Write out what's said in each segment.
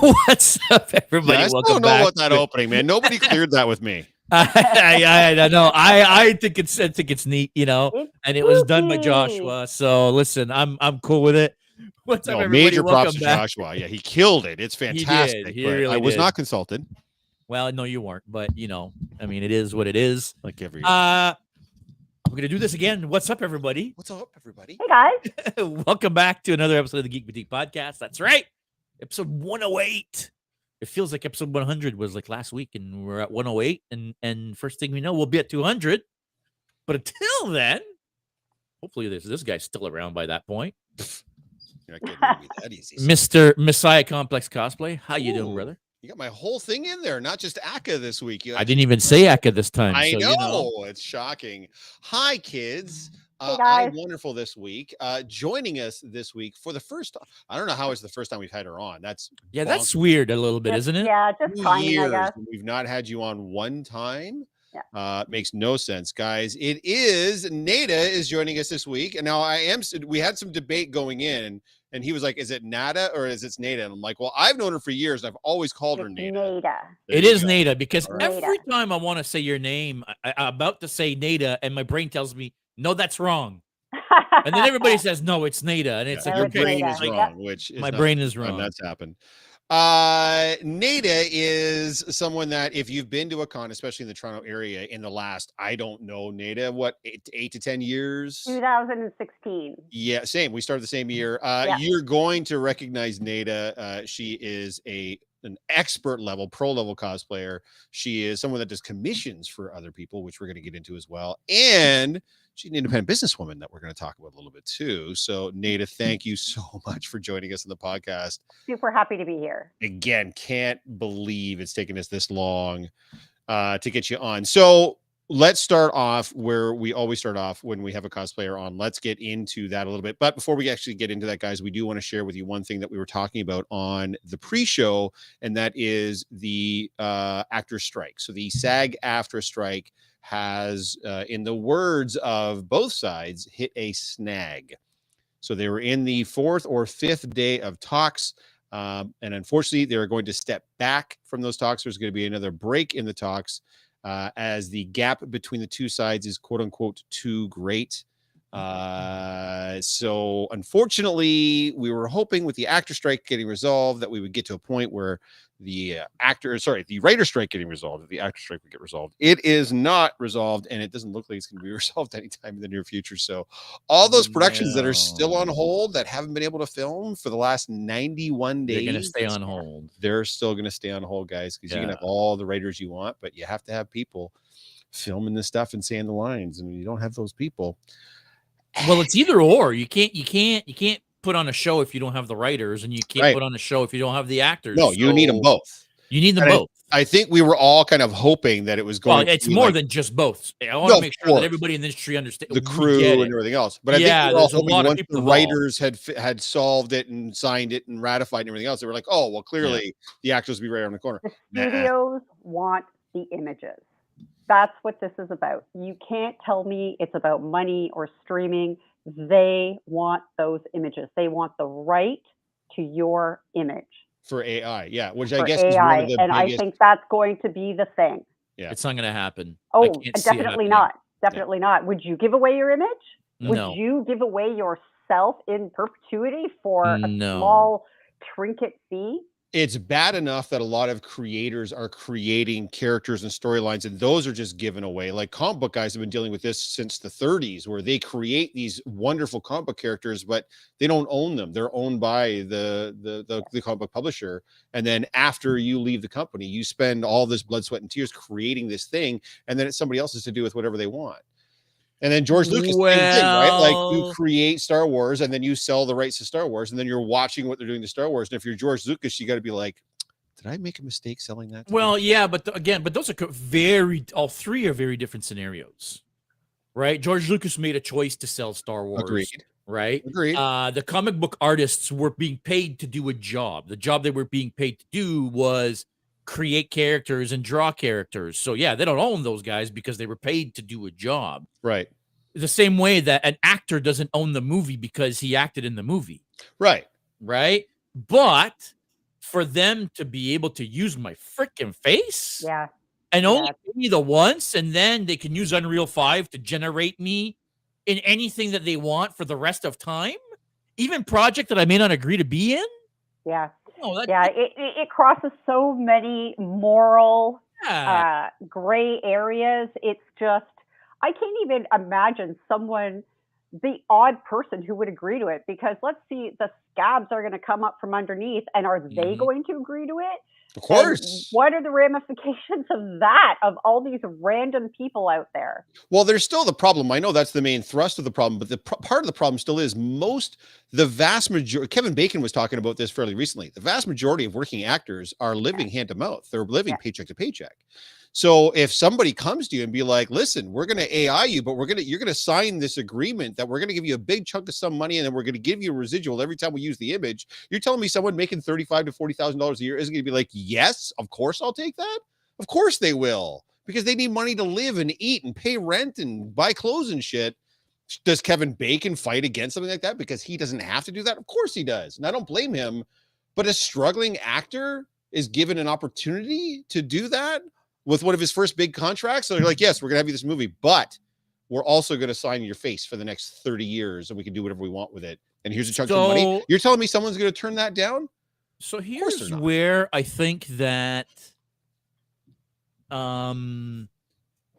What's up, everybody? Yeah, I still Welcome don't know back. about that opening, man. Nobody cleared that with me. I, I, I know. I, I think it's I think it's neat, you know, and it was done by. Joshua. So listen, I'm I'm cool with it. What's up, No, everybody? major Welcome props to back. Joshua. Yeah, he killed it. It's did. fantastic. He but really I was did. not consulted, Well, no, you weren't, but you know, I mean, it is what it is. like every. Uh, I'm gonna do this again. What's up, everybody? What's up, everybody? Hey guys, Welcome back to another episode of the Geek Boutique Podcast. That's right, episode 108. It feels like episode 100 was like last week, and we're at 108. And and first thing we know, we'll be at 200. But until then, hopefully this this guy's still around by that point. You're not getting me that. Mister Messiah Complex Cosplay, how you doing, brother? You got my whole thing in there, not just Aka this week. You I didn't even say Aka this time. I so, know, You know. it's shocking. Hi, kids. Hey, Uh, I'm wonderful this week. Uh, joining us this week for the first time. I don't know how it's the first time we've had her on. That's Yeah, that's weird a little bit, Just- isn't it? Yeah, just two timing, I years guess. we've not had you on one time. Yeah. Uh, makes no sense, guys. It is Nada is joining us this week, and now I am. We had some debate going in, and he was like, "Is it Nada or is it Nada?" And I'm like, "Well, I've known her for years, and I've always called her It's Nada." Nada. There It you is go. Nada because All right. every time I want to say your name, I, I'm about to say Nada, and my brain tells me, no, that's wrong. And then everybody says, no, it's Nada. And it's Yeah, like, your okay, brain is like, Yeah. wrong, which is my not brain is wrong. That's happened. Uh, Nada is someone that if you've been to a con, especially in the Toronto area, in the last, I don't know, Nada, what eight, eight to ten years? 2016. Yeah, same. We started the same year. Uh, Yeah. You're going to recognize Nada. Uh, she is a an expert level, pro level cosplayer. She is someone that does commissions for other people, which we're going to get into as well. And she's an independent businesswoman that we're going to talk about a little bit too. So, Nada, thank you so much for joining us on the podcast. Super happy to be here. Again, can't believe it's taken us this long uh, to get you on. So, let's start off where we always start off when we have a cosplayer on. Let's get into that a little bit. But before we actually get into that, guys, we do want to share with you one thing that we were talking about on the pre-show, and that is the uh, actor strike. So the SAG-AFTRA strike has, uh, in the words of both sides, hit a snag. So they were in the fourth or fifth day of talks. Um, and unfortunately, they're going to step back from those talks. There's going to be another break in the talks uh, as the gap between the two sides is quote unquote too great. Uh, so unfortunately, we were hoping with the actor strike getting resolved that we would get to a point where the uh, actor, sorry, the writer strike getting resolved, the actor strike would get resolved. It is not resolved, and it doesn't look like it's going to be resolved anytime in the near future. So all those productions that are still on hold that haven't been able to film for the last 91 days, they're going to stay on hold. they're still going to stay on hold, guys, because you can have all the writers you want, but you have to have people filming this stuff and saying the lines. And you don't have those people, Well, it's either or. You can't, you can't, you can't put on a show if you don't have the writers, and you can't Right. put on a show if you don't have the actors. no, you need them both. You need them And both. I think we were all kind of hoping that it was going. Well, to it's be more like than just both. I want No, to make sure course. that everybody in the industry understands the crew and everything else. But I Yeah, think we were all there's a hoping lot of once people the involved. writers had had solved it and signed it and ratified and everything else, they were like, "Oh, well, clearly the actors will be right around the corner." The Nah. studios want the images. That's what this is about. You can't tell me it's about money or streaming. They want those images. They want the right to your image For AI, yeah, which I for guess is one AI. of the And I think that's going to be the thing. Yeah. It's not going to happen. Oh, can't definitely happening. not. Definitely not. Would you give away your image? Would No, you give away yourself in perpetuity for a No. small trinket fee? It's bad enough that a lot of creators are creating characters and storylines and those are just given away. Like comic book guys have been dealing with this since the 30s where they create these wonderful comic book characters but they don't own them. They're owned by the the the, the comic book publisher. And then after you leave the company you spend all this blood sweat and tears creating this thing and then it's somebody else's to do with whatever they want and then George Lucas, same thing, right? Like you create Star Wars and then you sell the rights to Star Wars, and then you're watching what they're doing to Star Wars. And if you're George Lucas, you got to be like, did I make a mistake selling that? Well, them?" yeah, but again, but those are very all three are very different scenarios, right? George Lucas made a choice to sell Star Wars, agreed. right? Agreed. Uh, the comic book artists were being paid to do a job. The job they were being paid to do was create characters and draw characters. So yeah, they don't own those guys because they were paid to do a job. right. The same way that an actor doesn't own the movie because he acted in the movie. Right. right? But for them to be able to use my freaking face Yeah. and only Yeah. pay me the once, and then they can use Unreal 5 to generate me in anything that they want for the rest of time, even project that I may not agree to be in. Yeah. That, Yeah. It, it, crosses so many moral yeah. uh, gray areas. It's just, I can't even imagine someone, the odd person who would agree to it, because let's see, the scabs are going to come up from underneath, and are they Mhm. going to agree to it? Of And course. what are the ramifications of that, of all these random people out there? Well, there's still the problem. I know that's the main thrust of the problem, but the pr- part of the problem still is most, the vast majority. Kevin Bacon was talking about this fairly recently. The vast majority of working actors are living hand to mouth. They're living Yeah. paycheck to paycheck. So if somebody comes to you and be like, "Listen, we're going to AI you, but we're going to you're going to sign this agreement that we're going to give you a big chunk of some money, and then we're going to give you a residual every time we use the image," you're telling me someone making thirty five to forty thousand dollars a year isn't going to be like, "Yes, of course I'll take that." Of course they will, because they need money to live and eat and pay rent and buy clothes and shit. Does Kevin Bacon fight against something like that because he doesn't have to do that? Of course he does. And I don't blame him. But a struggling actor is given an opportunity to do that with one of his first big contracts. So they're like, yes, we're going to have you this movie, but we're also going to sign your face for the next 30 years and we can do whatever we want with it. And here's a chunk of money. You're telling me someone's going to turn that down? So here's where I think that um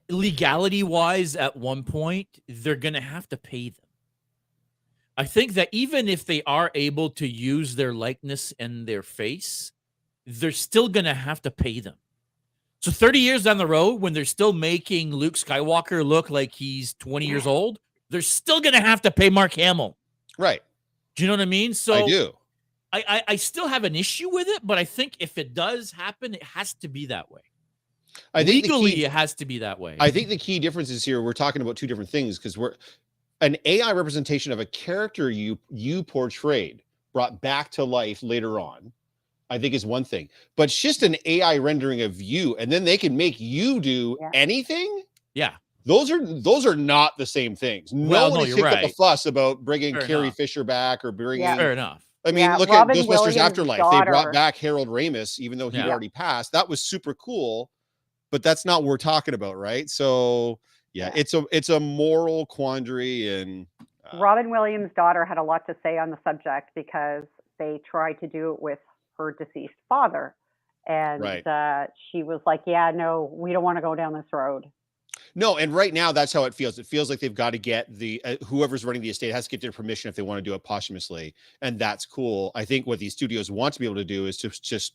legality wise at one point they're going to have to pay them. I think that even if they are able to use their likeness and their face, they're still going to have to pay them. So 30 years down the road when they're still making Luke Skywalker look like he's 20 years old, they're still going to have to pay Mark Hamill. Right. Do you know what I mean? So I do. I, I I still have an issue with it, but I think if it does happen, it has to be that way. I think the Legally, key- it has to be that way. I think the key difference is here we're talking about two different things because we're an AI representation of a character you you portrayed brought back to life later on. I think is one thing, but it's just an AI rendering of you, and then they can make you do Yeah. anything. Yeah. Those are those are not the same things. No Well, one no, kicked up a fuss about bringing Fair Carrie enough. Fisher back or bringing. Yeah. Fair enough. I mean, Yeah, look Robin at Ghostbusters Williams' Afterlife. They brought back Harold Ramis, even though he'd Yeah. already passed. That was super cool, but that's not what we're talking about, right? So yeah, Yeah. it's a it's a moral quandary, and uh, Robin Williams' daughter had a lot to say on the subject because they tried to do it with her deceased father. And Right. uh, she was like, Yeah, no, we don't want to go down this road. no, and right now that's how it feels. It feels like they've got to get the uh, whoever's running the estate has to get their permission if they want to do it posthumously, and that's cool. I think what these studios want to be able to do is to just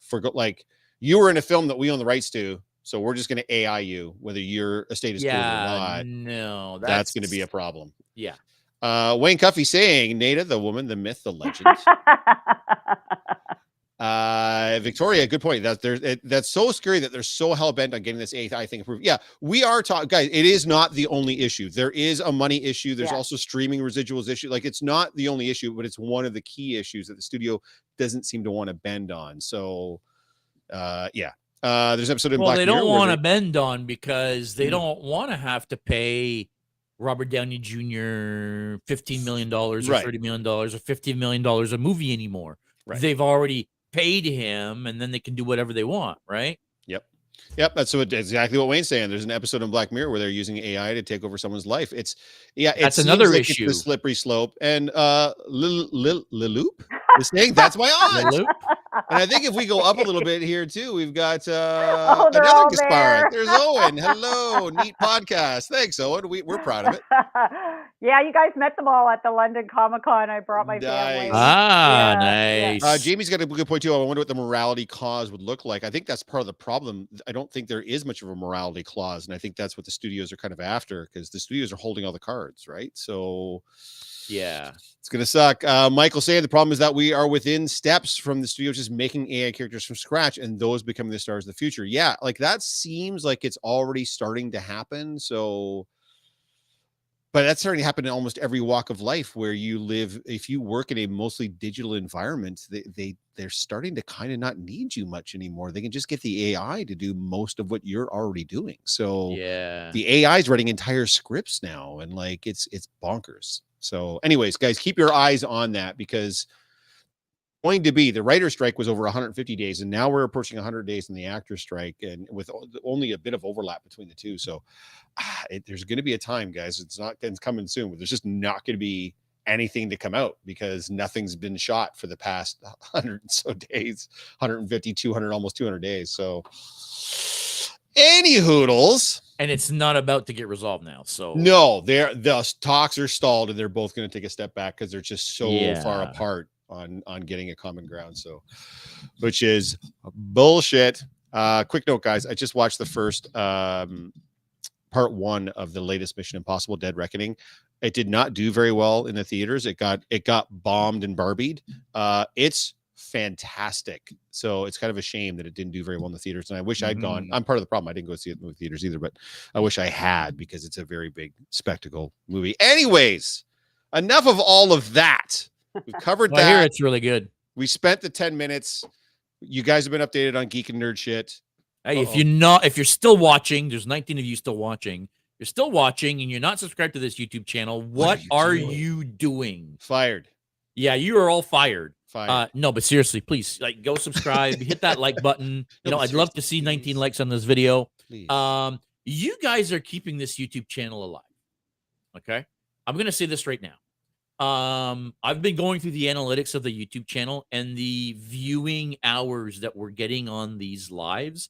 forget, like you were in a film that we own the rights to, so we're just going to AI you, whether your estate is cool or Yeah, not. no, That's, going to be a problem. yeah. Uh, Wayne Cuffey saying, Nada, the woman, the myth, the legend. uh, Victoria, good point. That there's it, that's so scary that they're so hell bent on getting this AI thing approved. Yeah, we are talking, guys. It is not the only issue. There is a money issue. There's Yeah. also streaming residuals issue. Like it's not the only issue, but it's one of the key issues that the studio doesn't seem to want to bend on. So, uh, yeah. Uh, there's an episode in Well, Black they don't want to bend on because they Mhm. don't want to have to pay Robert Downey Jr. fifteen million dollars or Right. thirty million dollars or fifteen million dollars a movie anymore. Right. They've already paid him, and then they can do whatever they want, right? Yep, Yep, that's what exactly what Wayne's saying. There's an episode in Black Mirror where they're using AI to take over someone's life. It's yeah, it That's another like it's issue. the slippery slope. And uh, Lil, Lil, Liloop is saying that's my aunt. Liloop? And I think if we go up a little bit here too, we've got uh, Oh, another all Gaspar. there. There's Owen. Hello, neat podcast. Thanks, Owen. We, we're proud of it. yeah, you guys met them all at the London Comic Con. I brought my family. Nice. Ah, Yeah, yeah. nice. Uh, Jamie's got a good point too. I wonder what the morality clause would look like. I think that's part of the problem. I don't think there is much of a morality clause, and I think that's what the studios are kind of after because the studios are holding all the cards, right? So yeah. it's gonna suck. Uh, Michael saying the problem is that we are within steps from the studio just making AI characters from scratch and those becoming the stars of the future. Yeah, like that seems like it's already starting to happen. So, but that's starting to happen in almost every walk of life where you live. If you work in a mostly digital environment, they they they're starting to kind of not need you much anymore. They can just get the AI to do most of what you're already doing. So Yeah. the AI is writing entire scripts now, and like it's it's bonkers. So, anyways, guys, keep your eyes on that because going to be the writer strike was over 150 days and now we're approaching 100 days in the actor strike and with only a bit of overlap between the two so ah, it, there's going to be a time guys it's not it's coming soon but there's just not going to be anything to come out because nothing's been shot for the past 100 so days 150 200 almost 200 days so any hoodles and it's not about to get resolved now. So no they're the talks are stalled and they're both going to take a step back because they're just so far apart on on getting a common ground so which is bullshit. Uh quick note guys i just watched the first um part one of the latest mission impossible dead reckoning. It did not do very well in the theaters. It got it got bombed and barbied. Uh it's fantastic. So it's kind of a shame that it didn't do very well in the theaters and i wish i'd gone Mhm. i'm part of the problem. I didn't go see it in the theaters either but i wish i had because it's a very big spectacle movie. Anyways enough of all of that we've covered Well, I hear that it's really good. we spent the 10 minutes you guys have been updated on geek and nerd shit Hey, if Uh-oh. you're not, if you're still watching, there's 19 of you still watching. You're still watching, and you're not subscribed to this YouTube channel. What, are are, you you, doing? doing? fired Yeah, you are all fired. fired Uh, no, but seriously, please, like, go subscribe, hit that like button. You No, know, I'd love to see 19 please. likes on this video. please Um, you guys are keeping this YouTube channel alive. Okay. I'm gonna say this right now. Um, I've been going through the analytics of the YouTube channel and the viewing hours that we're getting on these lives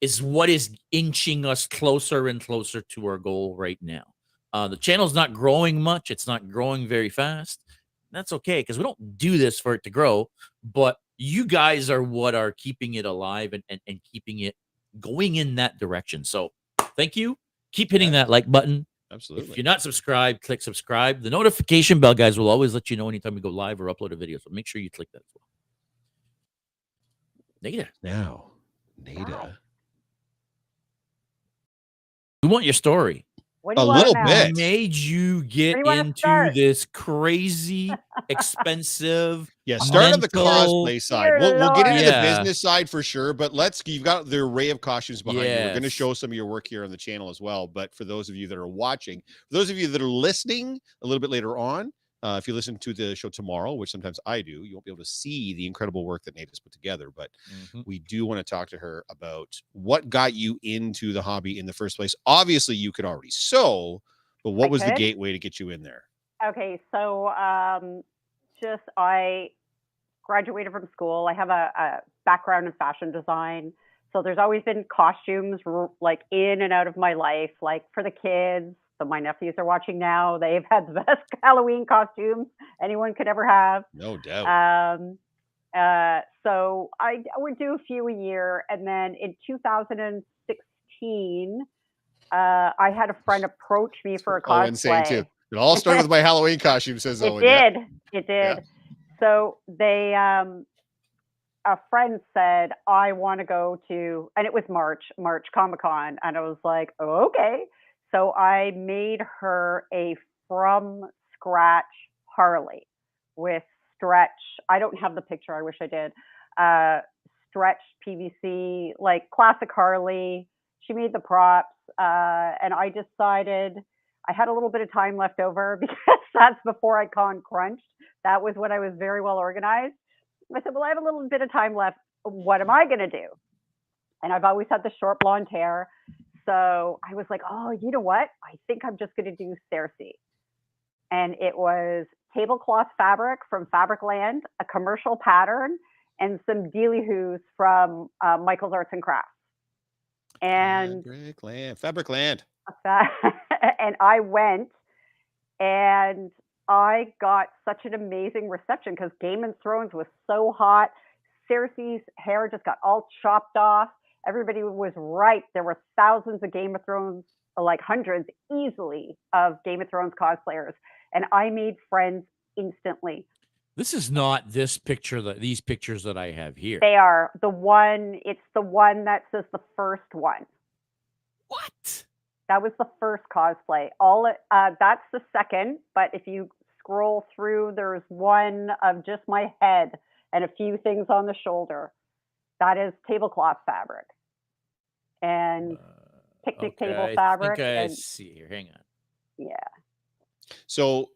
is what is inching us closer and closer to our goal right now. Uh, the channel's not growing much, it's not growing very fast. That's okay because we don't do this for it to grow, but you guys are what are keeping it alive and, and, and keeping it going in that direction. So thank you. Keep hitting that like button. Absolutely If you're not subscribed, click subscribe. The notification bell, guys, will always let you know anytime we go live or upload a video. So make sure you click that as well. Nada, now nada we want your story. What do A you want little to bit. Made you get you into start? this crazy, expensive? yeah start on the cosplay side we'll, we'll get into Lord. the business side for sure but let's you've got the array of costumes behind you we're going to show some of your work here on the channel as well but for those of you that are watching for those of you that are listening a little bit later on uh, if you listen to the show tomorrow which sometimes i do you won't be able to see the incredible work that nate has put together but Mhm. we do want to talk to her about what got you into the hobby in the first place. Obviously, you could already sew, but what I was the gateway to get you in there? Okay, so um, just I graduated from school. I have a, a background in fashion design, so there's always been costumes like in and out of my life, like for the kids. So my nephews are watching now. They've had the best Halloween costumes anyone could ever have. No doubt. Um, uh, so I, would do a few a year, and then in 2016, uh, I had a friend approach me for a Owen saying cosplay. too. It all started with my Halloween costume, says It Owen. yeah. did. It did. So they, um, a friend said, I want to go to, and it was March, March Comic Con. And I was like, oh, okay. So I made her a from scratch Harley with stretch. I don't have the picture. I wish I did. Uh, stretch PVC, like classic Harley. She made the props. Uh, and I decided I had a little bit of time left over because that's before I ICON crunched. That was when I was very well organized. I said, Well, I have a little bit of time left. What am I going to do? And I've always had the short blonde hair. So I was like, Oh, you know what? I think I'm just going to do Cersei. And it was tablecloth fabric from Fabricland, a commercial pattern, and some dealy hoos from uh, Michael's Arts and Crafts. And Fabricland. Fabric Land. that and I went and I got such an amazing reception because Game of Thrones was so hot. Cersei's hair just got all chopped off. Everybody was right. There were thousands of Game of Thrones, like hundreds easily of Game of Thrones cosplayers. And I made friends instantly. This is not this picture that these pictures that I have here. They are the one, it's the one that says the first one. What? That was the first cosplay. All uh, that's the second, but if you scroll through, there's one of just my head and a few things on the shoulder. That is tablecloth fabric and picnic table Uh, I fabric Think I and- see here. Hang on. yeah. So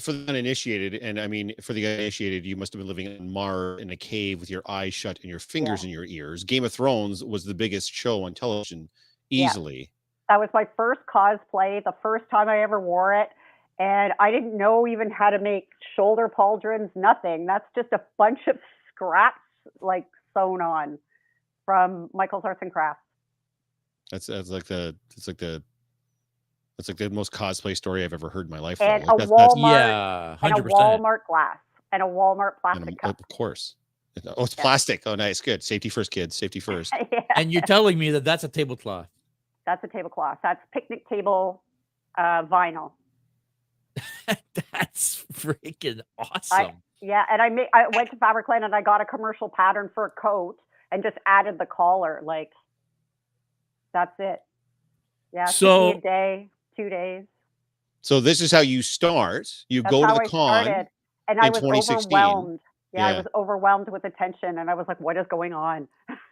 for the uninitiated, and I mean for the uninitiated, you must have been living in Mars in a cave with your eyes shut and your fingers in your ears. Game of Thrones was the biggest show on television, Yeah. easily. That was my first cosplay, the first time I ever wore it. And I didn't know even how to make shoulder pauldrons, nothing. That's just a bunch of scraps like sewn on from Michael's Arts and Crafts. That's that's like the it's like the that's like the most cosplay story I've ever heard in my life. And Like, a that's, that's, Walmart Yeah, and a. Walmart glass and a Walmart plastic I'm- cup. of course. Oh, it's Yeah. plastic. Oh, nice, good. Safety first, kids. Safety first. yeah, And you're telling me that that's a tablecloth. that's a tablecloth. That's picnic table uh, vinyl. that's freaking awesome. Yeah, and I made, I went to Fabricland and I got a commercial pattern for a coat and just added the collar. Like, that's it. Yeah, So- a day, two days. So this is how you start. You That's go to how the I con. started. And I in was overwhelmed. Yeah, I was overwhelmed with attention, and I was like, "What is going on?"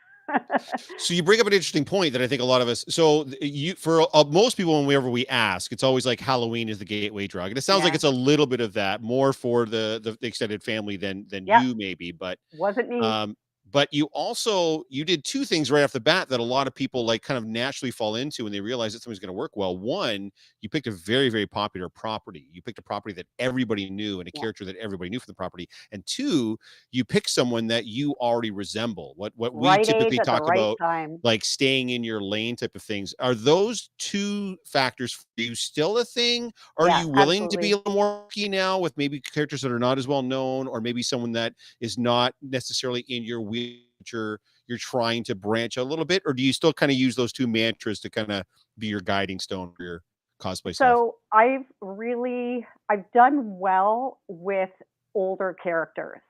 So you bring up an interesting point that I think a lot of us. So you, for uh, most people, whenever we ask, it's always like Halloween is the gateway drug, and it sounds like it's a little bit of that, more for the the, the extended family than than Yeah. you maybe. But Wasn't me. um, but you also you did two things right off the bat that a lot of people like kind of naturally fall into when they realize that something's going to work well. One, you picked a very very popular property. You picked a property that everybody knew and a Yeah. character that everybody knew from the property. And two, you picked someone that you already resemble. What what we right typically talk right about time. like staying in your lane type of things. Are those two factors for you still a thing? Or Yeah, are you willing to be a little more key now with maybe characters that are not as well known, or maybe someone that is not necessarily in your wheelchair? You're, you're trying to branch a little bit, or do you still kind of use those two mantras to kind of be your guiding stone for your cosplay stuff? So I've really I've done well with older characters.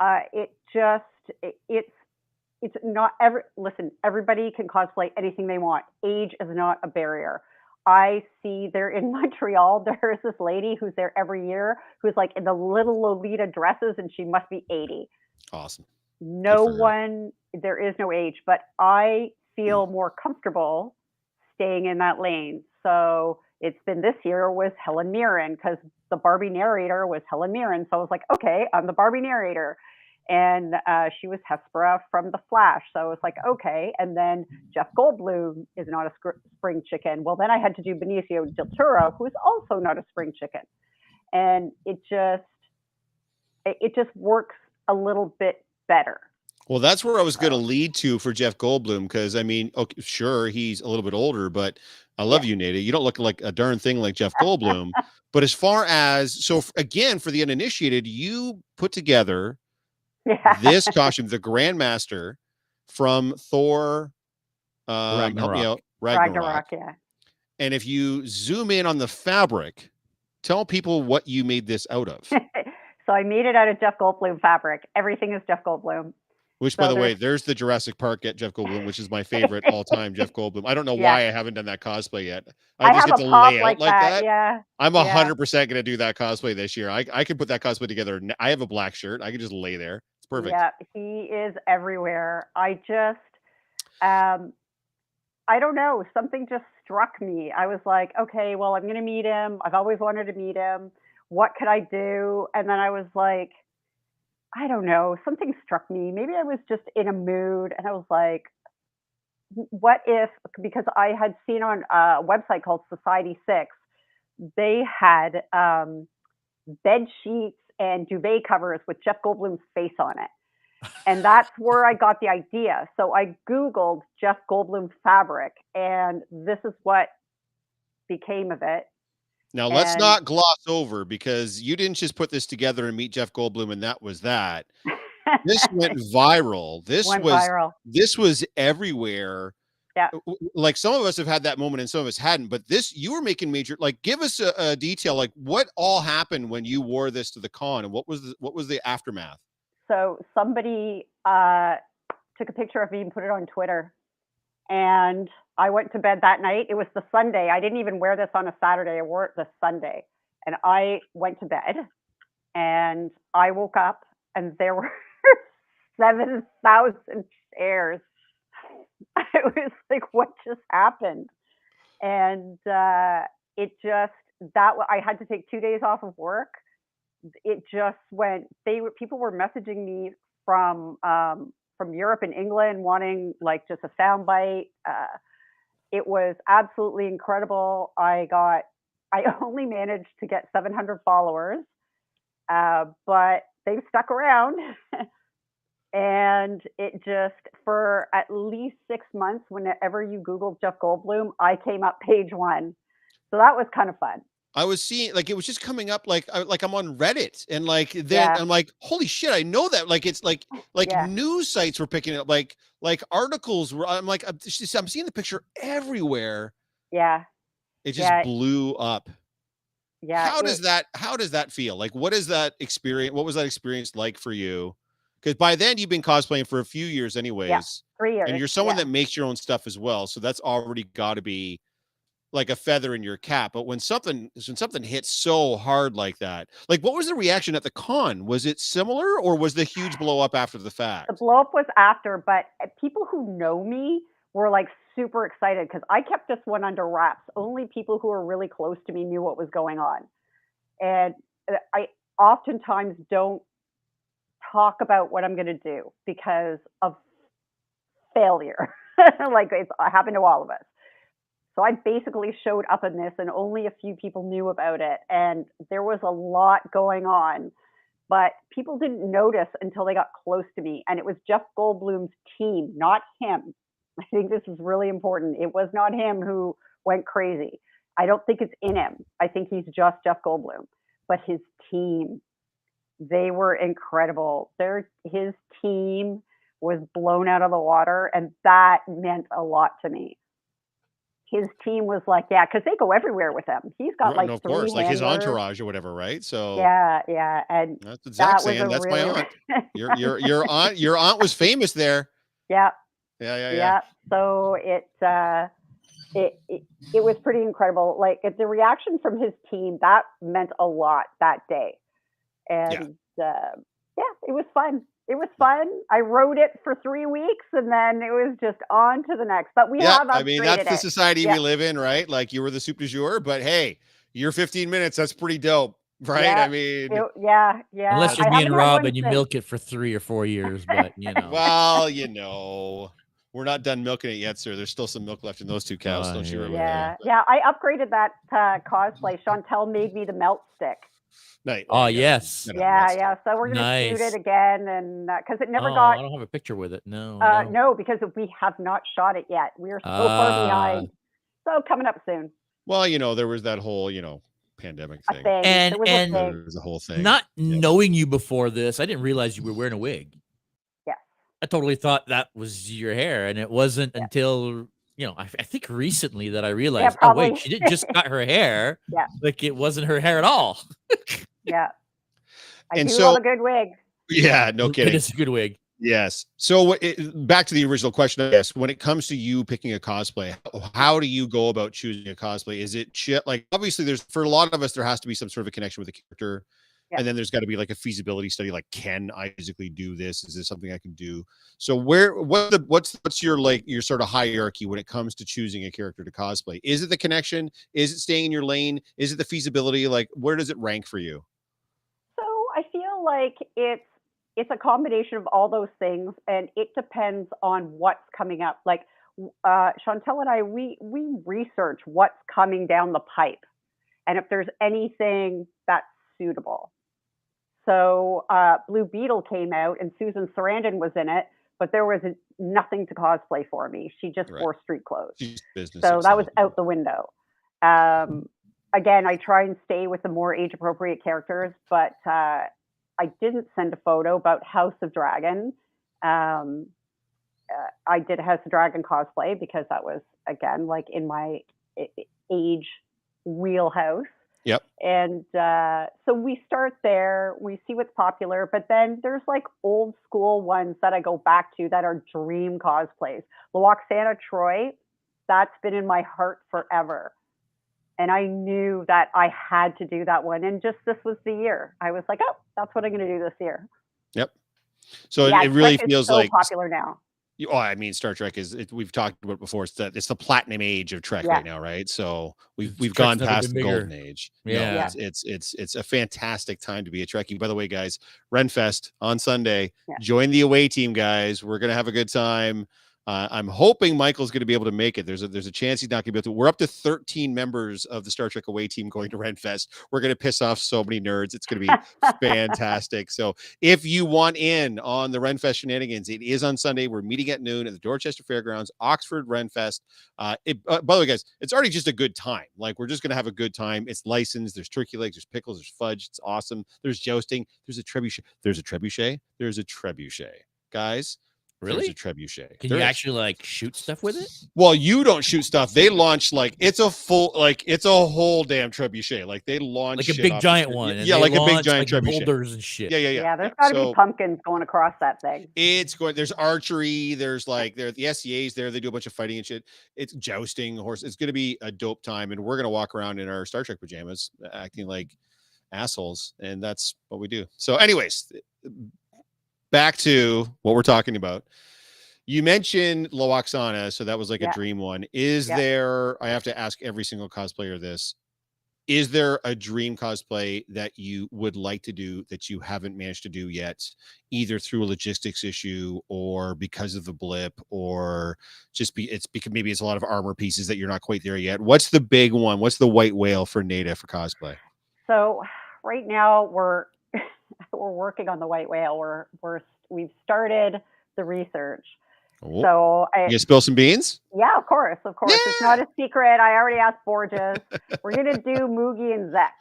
Uh, it just it, it's it's not every listen. Everybody can cosplay anything they want. Age is not a barrier. I see there in Montreal. There's this lady who's there every year who's like in the little Lolita dresses, and she must be eighty. Awesome. No one there is no age but i Mm. feel more comfortable staying in that lane. So it's been this year was helen mirren because the barbie narrator was helen mirren. So i was like okay i'm the barbie narrator. And uh, she was hespera from the flash. So i was like okay. And then jeff goldblum is not a spring chicken. Well then i had to do benicio del toro who's also not a spring chicken. And it just it just works a little bit better Well, that's where I was going to lead to for Jeff Goldblum because I mean, okay, sure, he's a little bit older, but I love you, Nada. You don't look like a darn thing like Jeff Goldblum. but as far as so again, for the uninitiated, you put together yeah this costume, the Grandmaster from Thor. Um, help me out, Ragnarok. Ragnarok, yeah. And if you zoom in on the fabric, tell people what you made this out of. so I made it out of Jeff Goldblum fabric. Everything is Jeff Goldblum. Which, by So the way, there's- there's the Jurassic Park at Jeff Goldblum, which is my favorite all time Jeff Goldblum. I don't know Yeah. why I haven't done that cosplay yet. I, I, just have get a to lay out like, like that. that. Yeah. I'm a Yeah. hundred percent gonna do that cosplay this year. I I can put that cosplay together. I have a black shirt. I can just lay there. It's perfect. Yeah, he is everywhere. I just, um, I don't know. Something just struck me. I was like, okay, well, I'm going to meet him. I've always wanted to meet him. What could I do? And then I was like, I don't know. Something struck me. Maybe I was just in a mood, and I was like, what if? Because I had seen on a website called Society6, they had um, bed sheets and duvet covers with Jeff Goldblum's face on it. And that's where I got the idea. So I Googled Jeff Goldblum fabric, and this is what became of it. Now let's And- not gloss over because you didn't just put this together and meet Jeff Goldblum and that was that. This went viral. This Went was viral. this was everywhere. Yeah. Like some of us have had that moment and some of us hadn't, but this you were making major like give us a, a detail like what all happened when you wore this to the con and what was the, what was the aftermath? So somebody uh, took a picture of me and put it on Twitter. And I went to bed that night. It was the Sunday. I didn't even wear this on a Saturday. I wore it the Sunday. And I went to bed and I woke up and there were 7,000 shares. I was like, what just happened? And uh, it just, that I had to take two days off of work. It just went. They were people were messaging me from um, from Europe and England wanting like just a soundbite. Uh, it was absolutely incredible. I got. I only managed to get 700 followers, uh, but they've stuck around. and it just for at least six months, whenever you Google Jeff Goldblum, I came up page one. So that was kind of fun. I was seeing like it was just coming up like I, like I'm on Reddit and like then Yeah. I'm like holy shit I know that like it's like like Yeah. news sites were picking it up like like articles were I'm like I'm, just, I'm seeing the picture everywhere Yeah, it just Yeah. blew up yeah. how does that how does that feel like what is that experience what was that experience like for you because by then you've been cosplaying for a few years anyways three years? and you're someone that makes your own stuff as well so that's already got to be like a feather in your cap but when something when something hits so hard like that like what was the reaction at the con was it similar or was the huge blow up after the fact the blow up was after, but uh, people who know me were like super excited because I kept this one under wraps. Only people who were really close to me knew what was going on. And uh, I oftentimes don't talk about what I'm going to do because of failure. like it's happened to all of us. So I basically showed up in this and only a few people knew about it. And there was a lot going on but people didn't notice until they got close to me. And it was Jeff Goldblum's team, not him. I think this is really important. It was not him who went crazy. I don't think it's in him. I think he's just Jeff Goldblum. But his team, they were incredible. Their his team was blown out of the water, and that meant a lot to me. His team was like, yeah, because they go everywhere with him. He's got like no, of three course like his entourage or whatever right? So Yeah, yeah, and that's what that saying that's really, my aunt. Your your your aunt your aunt was famous there. Yeah, yeah yeah yeah, yeah, So it, uh, it it it was pretty incredible. Like the reaction from his team that meant a lot that day, and uh, yeah, it was fun. It was fun. I wrote it for three weeks, and then it was just on to the next. But we yeah have i mean that's upgraded the it. society Yeah. we live in right like you were the soup du jour but hey you're 15 minutes that's pretty dope right Yeah, i mean It- yeah, yeah. Unless you're I me and Rob and you since. milk it for three or four years, but you know. well you know we're not done milking it yet sir there's still some milk left in those two cows Oh, don't you yeah. remember Yeah, yeah. I upgraded that uh, cosplay. Chantel made me the melt stick. Night. Oh, yes. Yeah, yeah. So we're gonna shoot it again, and because it never oh, got I don't have a picture with it. No. Uh, no. no, because we have not shot it yet. We are so Ah. far behind. So coming up soon. Well, you know, there was that whole, you know, pandemic thing. thing. And- there was and- a thing. There was a whole thing. Not Yeah. knowing you before this, I didn't realize you were wearing a wig. Yes. I totally thought that was your hair, and it wasn't Yeah. until you know I, I think recently that I realized. oh wait, she didn't just cut her hair. Yeah. like it wasn't her hair at all. Yeah. I And do so- a good wig. yeah, no kidding. It's a good wig. Yes. So it, back to the original question, I guess, when it comes to you picking a cosplay, h- how do you go about choosing a cosplay? Is it shit? Like, obviously, there's for a lot of us, there has to be some sort of a connection with the character. Yeah. And then there's got to be like a feasibility study. Like, can I physically do this? Is this something I can do? So, where, what the, what's, what's your like your sort of hierarchy when it comes to choosing a character to cosplay? Is it the connection? Is it staying in your lane? Is it the feasibility? Like, where does it rank for you? So I feel like it's it's a combination of all those things, and it depends on what's coming up. Like uh, Chantel and I, we we research what's coming down the pipe, and if there's anything that's suitable. So uh, Blue Beetle came out, and Susan Sarandon was in it, but there was nothing to cosplay for me. She just Right. wore street clothes so that was out the window. Um, again, I try and stay with the more age appropriate characters, but uh, I didn't send a photo about House of Dragon. Um, uh, I did House of Dragon cosplay because that was again like in my age wheelhouse. Yep. And uh, so we start there, we see what's popular, but then there's like old school ones that I go back to that are dream cosplays. Lwaxana Troi, that's been in my heart forever. And I knew that I had to do that one. And just this was the year. I was like, oh, that's what I'm going to do this year. Yep. So it- Yeah, it it's really like- feels so like popular now. You- Oh, I mean, Star Trek is. It, we've talked about it before. It's the it's the platinum age of Trek Yeah. right now, right? So we've we've Trek's gone past the golden bigger. age. No, Yeah. it's, it's it's it's a fantastic time to be a Trekkie. By the way, guys, Renfest on Sunday. Yeah. Join the away team, guys. We're gonna have a good time. Uh, I'm hoping Michael's going to be able to make it. There's a there's a chance he's not going to be able to. We're up to 13 members of the Star Trek away team going to Renfest. We're going to piss off so many nerds. It's going to be fantastic. So if you want in on the Renfest shenanigans, it is on Sunday. We're meeting at noon at the Dorchester Fairgrounds, Oxford Renfest. Uh, it, uh, by the way, guys, it's already just a good time. Like we're just gonna have a good time. It's licensed. There's turkey legs. There's pickles. There's fudge. It's awesome. There's jousting. There's a trebuchet. There's a trebuchet. There's a trebuchet. Guys, there's Really? a trebuchet. Can There you is. actually like shoot stuff with it? Well, you don't shoot stuff. They launch like it's a full, like it's a whole damn trebuchet. Like they launch Like a big off the giant one. Yeah, they like a big giant like, trebuchet. boulders and shit. Yeah, yeah, yeah. Yeah, there's yeah. got to So- be pumpkins going across that thing. It's going. There's archery. There's like there the SCA's there. They do a bunch of fighting and shit. It's jousting horse. It's going to be a dope time, and we're going to walk around in our Star Trek pajamas, acting like assholes, and that's what we do. So, anyways, back to what we're talking about. You mentioned Lwaxana, so that was like Yeah. a dream one. Is Yeah. there? I have to ask every single cosplayer this. Is there a dream cosplay that you would like to do that you haven't managed to do yet, either through a logistics issue or because of the blip, or just be it's because maybe it's a lot of armor pieces that you're not quite there yet? What's the big one? What's the white whale for Nada for cosplay? So right now we're we're working on the white whale. We're we're we've started the research. So I, you gonna spill some beans? yeah, of course, of course, it's not a secret. I already asked Borges. we're gonna do Moogie and Zek.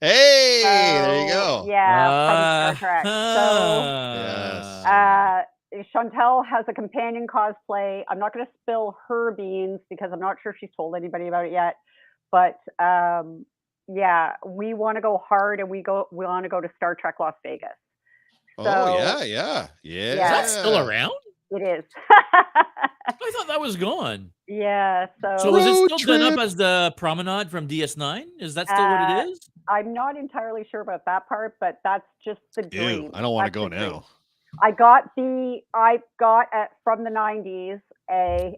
Hey, there you go. Yeah, from Star Trek. So Yes. Uh, Chantel has a companion cosplay. I'm not going to spill her beans because I'm not sure she's told anybody about it yet. But um, yeah, we want to go hard and we go. We want to go to Star Trek Las Vegas. oh so- yeah, yeah, yeah. Is that still around? It is. I thought that was gone. yeah. So, So is it still done up as the promenade from DS9? Is that still what Uh, it is? I'm not entirely sure about that part, but that's just the dream. Ew, I don't want to go the dream. now. I got the I got at from the 90s a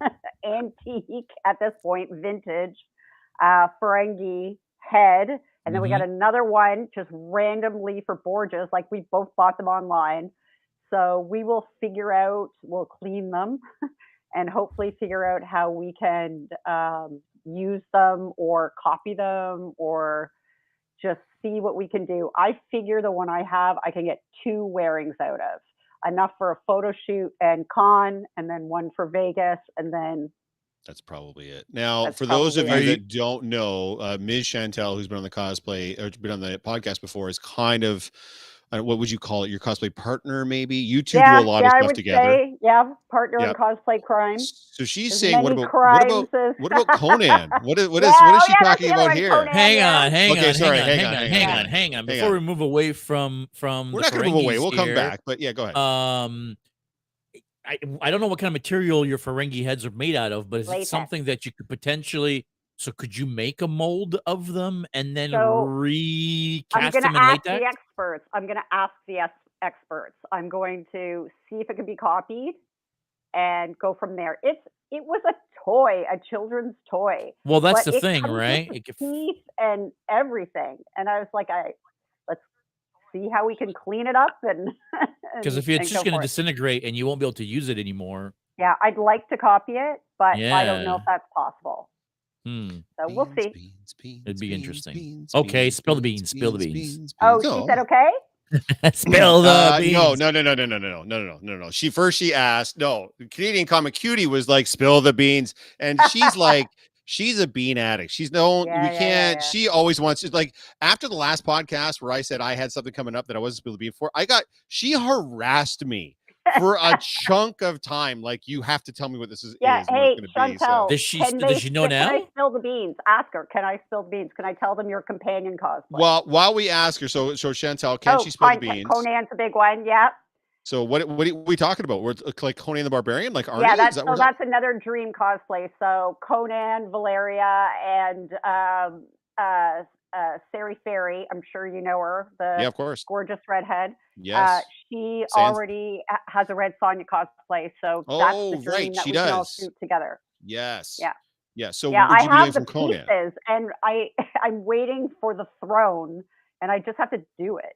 antique at this point vintage uh Ferengi head and then we got another one just randomly for Borges like we both bought them online. So we will figure out we'll clean them and hopefully figure out how we can um, use them or copy them or just see what we can do. I figure the one I have, I can get two wearings out of. Enough for a photo shoot and con, and then one for Vegas, and then That's probably it. Now, That's for those of you it. that don't know, uh, Ms. Chantel, who's been on the cosplay or been on the podcast before, is kind of uh, what would you call it? Your cosplay partner, maybe? You two yeah, do a lot yeah, of I stuff would together. say, yeah, partner in cosplay crime. So she's As saying, what about what about what about Conan? What is what is Yeah, what is oh, she yeah, talking about here? Conan. Hang yeah. on, hang Okay, on, sorry, hang on, hang hang on, on, hang hang on. on, hang on. Before we move away from from We're the not going to move away. We'll come here, back, but yeah, go ahead. Um, I I don't know what kind of material your Ferengi heads are made out of, but is it something that you could potentially? So could you make a mold of them and then So, I'm recast going them to in ask latex? the experts. I'm going to ask the experts. I'm going to see if it can be copied and go from there. It's it was a toy, a children's toy. Well, that's but the thing, right? It could- teeth and everything. And I was like, I see how we can clean it up and Because if it's just going to disintegrate and you won't be able to use it anymore, yeah, I'd like to copy it, but I don't know if that's possible. hmm, So we'll see. Beans, beans, It'd be beans, interesting. beans, Okay, beans, spill the beans, spill the beans. Oh, No. she said okay. spill the Uh, beans. no, no, no, no, no, no, no, no, no, no, no, no. She first she asked, no, Canadian comic cutie was like, spill the beans. And she's like, she's a bean addict. She's no, Yeah, we yeah, yeah, can't, yeah. she always wants to like after the last podcast where I said I had something coming up that I wasn't spill to be for, I got she harassed me for a chunk of time. Like, you have to tell me what this is. Yeah, is hey, it's gonna be, so- Does she- does they she know spill- Can now? I spill the beans? Ask her. Can I spill the beans? Can I tell them your companion cosplay? Well, while we ask her, so so Chantel, can oh, she spill fine, the Con- beans? Conan's a big one. Yeah, So what what are we talking about? We're uh, like Conan the Barbarian, like Arnie? yeah. That's that so what we're talking- that's another dream cosplay. So Conan, Valeria, and um, uh, uh, Sari Fairy. I'm sure you know her. The yeah, of course. gorgeous redhead. Yes. Uh, she Sans- already has a Red Sonja cosplay, so that's Oh, the dream right, that she we can all does. shoot together. Yes. Yeah. Yeah. So yeah, I have the from Conan? pieces, and I I'm waiting for the throne, and I just have to do it.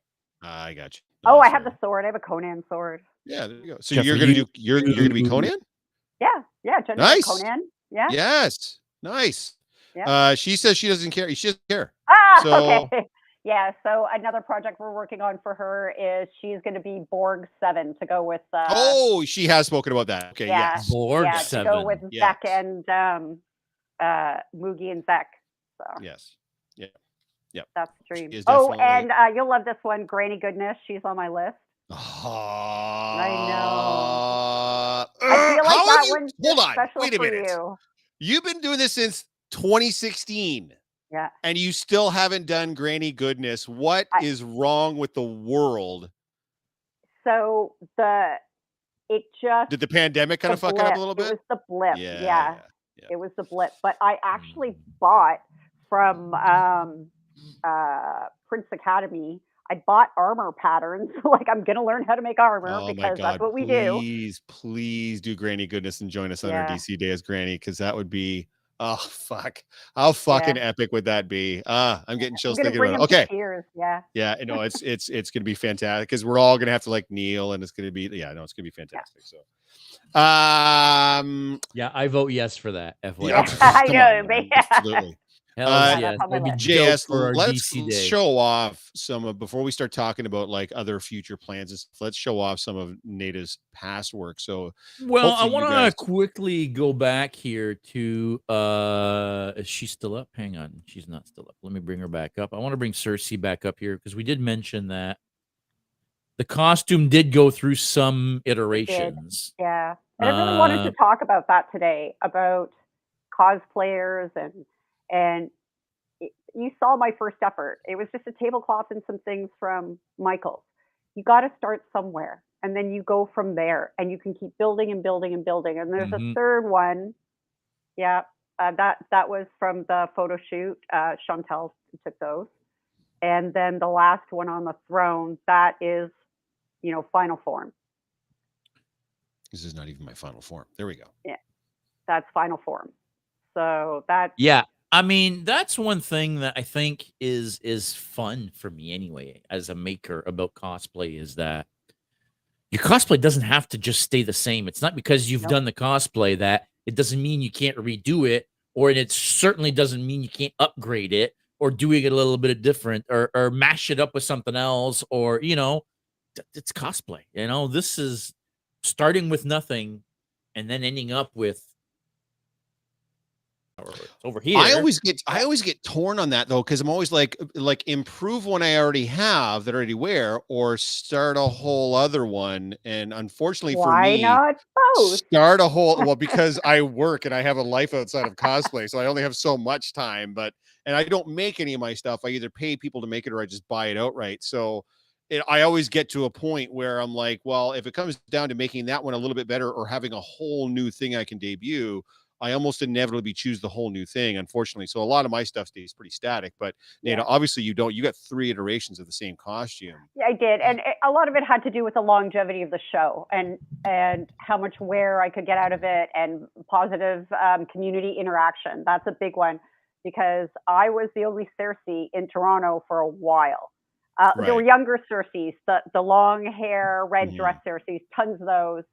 I got you. Oh, I have the sword. I have a Conan sword. Yeah, there you go. So Jeffrey, you're gonna you- do you're you're gonna be Conan? Yeah, yeah, Jennifer Nice. Conan. Yeah. Yes. Nice. Yeah. Uh she says she doesn't care. She doesn't care. Ah, So- okay. Yeah. So another project we're working on for her is she's going to be Borg Seven to go with. Uh, oh, she has spoken about that. Okay, yeah. yes. Borg yeah, to go with Yes. Zek and um, uh, Moogie and Zek. So Yes. That's the dream. is Oh, definitely- and uh, you'll love this one, Granny Goodness. She's on my list. I know. I feel like that one's Hold on. Wait a minute. you. You've been doing this since 2016. Yeah. And you still haven't done Granny Goodness. What is I- wrong with the world? So the it just Did the pandemic kind the of fuck it up a blip. little It bit? was the blip. yeah, yeah. yeah. it was the blip but i actually Mm. bought from um uh prince academy i bought armor patterns like i'm gonna learn how to make armor Oh because god! that's what we do please, please do Granny Goodness and join us on our DC Day as Granny because that would be oh fuck! How fucking epic would that be? Ah, I'm getting i'm chills thinking about it. Okay, to tears yeah yeah, no, it's it's it's gonna be fantastic because we're all gonna have to like kneel and it's gonna be yeah, no, it's gonna be fantastic. So, um, Yeah, I vote yes for that. FYI. yeah, I come know, on, man, yeah. absolutely. Hell Uh, yes. That's on my Maybe JS, for let's show off some of before we start talking about like other future plans and stuff. Let's show off some of Nada's past work. So Well, I want to guys- quickly go back here to uh is she still up? Hang on. She's not still up. Let me bring her back up. I want to bring Cersei back up here because we did mention that the costume did go through some iterations. yeah and i really wanted Uh, to talk about that today about cosplayers and and it- you saw my first effort it was just a tablecloth and some things from michael's you got to start somewhere and then you go from there and you can keep building and building and building and there's Mhm. a third one yeah uh, that that was from the photo shoot uh, chantel took those and then the last one on the throne that is you know final form this is not even my final form. There we go. Yeah, that's final form so that Yeah. I mean, that's one thing that I think is is fun for me anyway as a maker about cosplay is that your cosplay doesn't have to just stay the same. It's not because you've Nope. done the cosplay that it doesn't mean you can't redo it or it certainly doesn't mean you can't upgrade it or doing it a little bit different or or mash it up with something else or you know it's cosplay. You know, this is starting with nothing and then ending up with over here. I always get I always get torn on that though because I'm always like uh, like improve one I already have that I already wear or start a whole other one. And unfortunately for why me, not both start a whole well because I work and I have a life outside of cosplay, so I only have so much time. But and I don't make any of my stuff. I either pay people to make it or I just buy it outright. So it, I always get to a point where I'm like, well, if it comes down to making that one a little bit better or having a whole new thing I can debut, I almost inevitably choose the whole new thing, unfortunately. So a lot of my stuff stays pretty static. But you know, Yeah. obviously you don't. You got three iterations of the same costume. Yeah, I did, and it, a lot of it had to do with the longevity of the show and and how much wear I could get out of it, and positive um, community interaction. That's a big one because I was the only Cersei in Toronto for a while. Uh, There were younger Cerseis, the the long hair, red Mhm. dress Cerseis, tons of those.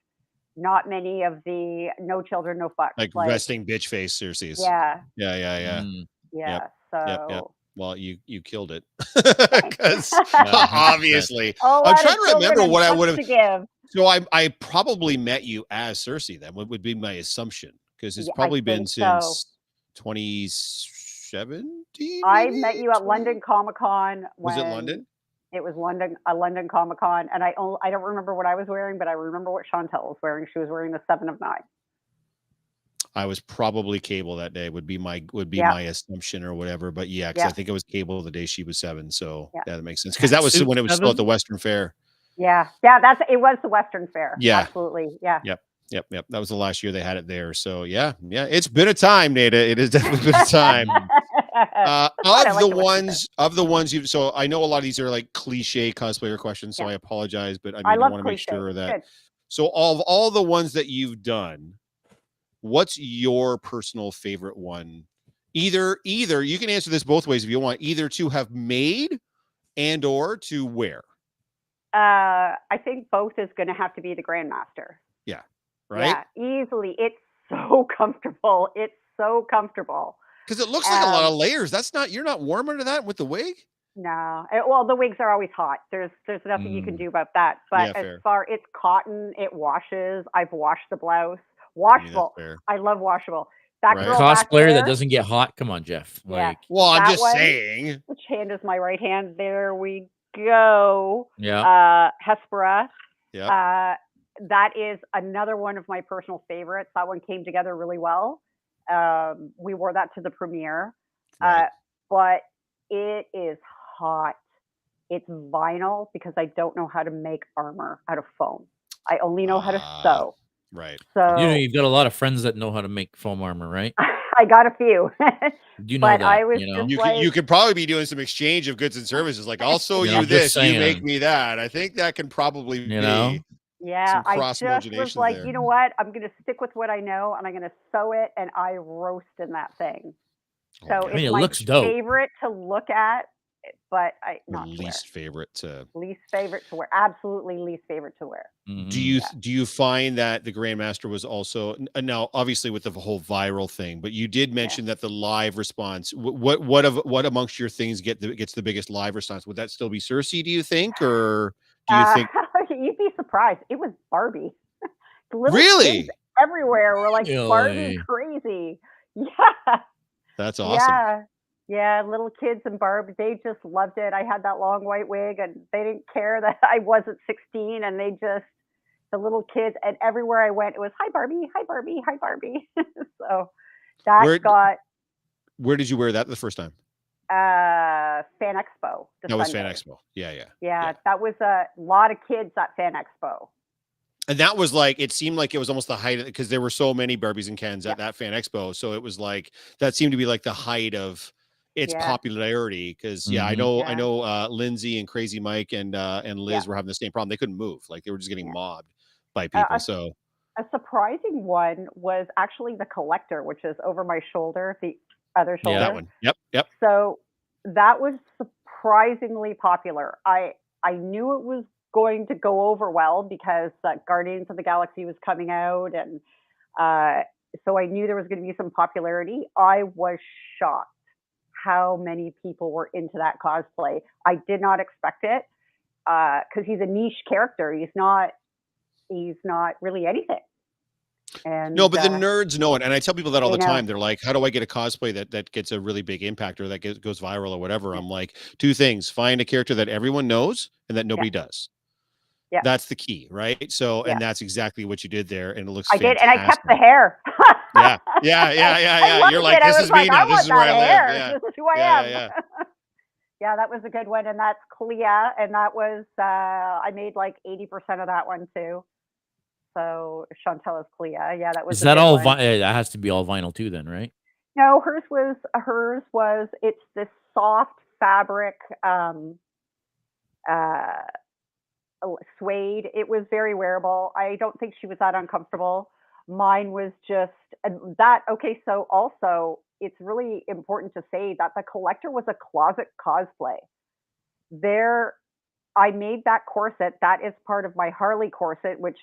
Not many of the no children, no fucks. Like, resting bitch face Cersei's. Yeah, Yeah, yeah, yeah. Mm. yeah. So. yep, yep. Well, you you killed it because Yeah, obviously. I'm trying to remember what I would've- to. So I I probably met you as Cersei. Then would would be my assumption because it's Yeah, I probably been think so. since 2017. I met you at 20 London Comic Con. Was it London? It was London, a London Comic Con, and I only, I don't remember what I was wearing, but I remember what Chantel was wearing. She was wearing the Seven of Nine. I was probably cable that day. Would be my would be Yeah. my assumption or whatever. But yeah, because I think it was cable the day she was seven. So Yeah. yeah, that makes sense. Because that was Suit when it was still at the Western Fair. Yeah, yeah, that's it. Was the Western Fair? Yeah. absolutely. Yeah, Yep. Yep, yep. That was the last year they had it there. So yeah, yeah. It's been a time, Nada. It has definitely been a time. Uh, of like the to listen to. ones of the ones you've so I know a lot of these are like cliche cosplayer questions, so Yeah. I apologize, but I mean I I, want to make sure that Good. so all of all the ones that you've done, what's your personal favorite one? Either either you can answer this both ways if you want, either to have made and or to wear, Uh, I think both is going to have to be the Grandmaster. Yeah. Right? Yeah, easily. It's so comfortable. It's so comfortable. Because it looks like a lot of Um, layers. That's not you're not warm under that with the wig. No, eh, well, the wigs are always hot. There's there's nothing you can Mm. do about that. But Yeah, as fair. far it's cotton, it washes. I've washed the blouse. I mean, that's Washable. fair. I love washable. That Right. girl back Cosplayer that doesn't get hot. Come on, Jeff. Yeah. Like, Well, I'm just one? saying. Which hand is my right hand? There we go. yeah. Uh, Hespera. Yeah. Uh, that is another one of my personal favorites. That one came together really well. Um, we wore that to the premiere, Right. uh, but it is hot. It's vinyl because I don't know how to make armor out of foam. I only know how to Ah, sew. right. So you know, you've got a lot of friends that know how to make foam armor, right? I got a few. You know But that. I was you know? just You could you could probably be doing some exchange of goods and services. Like I'll sew Yeah, you I'm this, you make me that. I think that can probably You be. know? Yeah, I just was like, there. you know what? I'm going to stick with what I know and I'm going to sew it and I roast in that thing. Oh, So yeah. I mean, it's it my looks dope. favorite to look at, but I My not to wear. least favorite to least favorite to wear. Absolutely least favorite to wear. Mhm. do you do you find that the grandmaster was also uh, now obviously with the whole viral thing but you did mention that the live response what what of what amongst your things get the gets the biggest live response would that still be cersei do you think or do you Uh, think you'd be surprised. It was Barbie. Little really everywhere were like Barbie crazy. Yeah. that's awesome Yeah. Yeah, little kids and Barb, they just loved it. I had that long white wig and they didn't care that I wasn't 16 and they just the little kids and everywhere I went it was hi Barbie, hi Barbie, hi Barbie. so that Where- got where did you wear that the first time uh Fan Expo. the that was fan expo yeah yeah Yeah, yeah. that was a lot of kids at Fan Expo. and that was like it seemed like it was almost the height because there were so many barbies and kens Yeah. at that fan expo so it was like that seemed to be like the height of its Yeah. popularity because yeah i Mhm. know i know uh lindsay and crazy mike and uh and liz Yeah. were having the same problem they couldn't move like they were just getting Yeah. mobbed by Uh, people I- so A surprising one was actually the collector, which is over my shoulder, the other shoulder. Yeah, that one yep yep So that was surprisingly popular. I I knew it was going to go over well because uh, Guardians of the Galaxy was coming out, and uh, so I knew there was going to be some popularity. I was shocked how many people were into that cosplay. I did not expect it because he's a niche character. He's not he's not really anything. And no but the uh, nerds know it and i tell people that all the know. time they're like how do i get a cosplay that that gets a really big impact or that gets, goes viral or whatever i'm like two things find a character that everyone knows and that nobody does Yeah. that's the key right so Yeah. and that's exactly what you did there and it looks I did, and I kept the hair. Yeah, yeah, yeah, yeah, yeah. You're like, it. This is me like, now. I This want is where I that live. hair. Yeah. This is who I Yeah, am. yeah, Yeah, that was a good one, and that's Clea, and that was uh, I made like eighty percent of that one too. So Chantel is Clea. Yeah, that was. Is that all? Vi- uh, that has to be all vinyl too, then, right? No, hers was hers was it's this soft fabric um uh suede. It was very wearable. I don't think she was that uncomfortable. Mine was just that okay, so also it's really important to say that the collector was a closet cosplay. There I made that corset. That is part of my Harley corset, which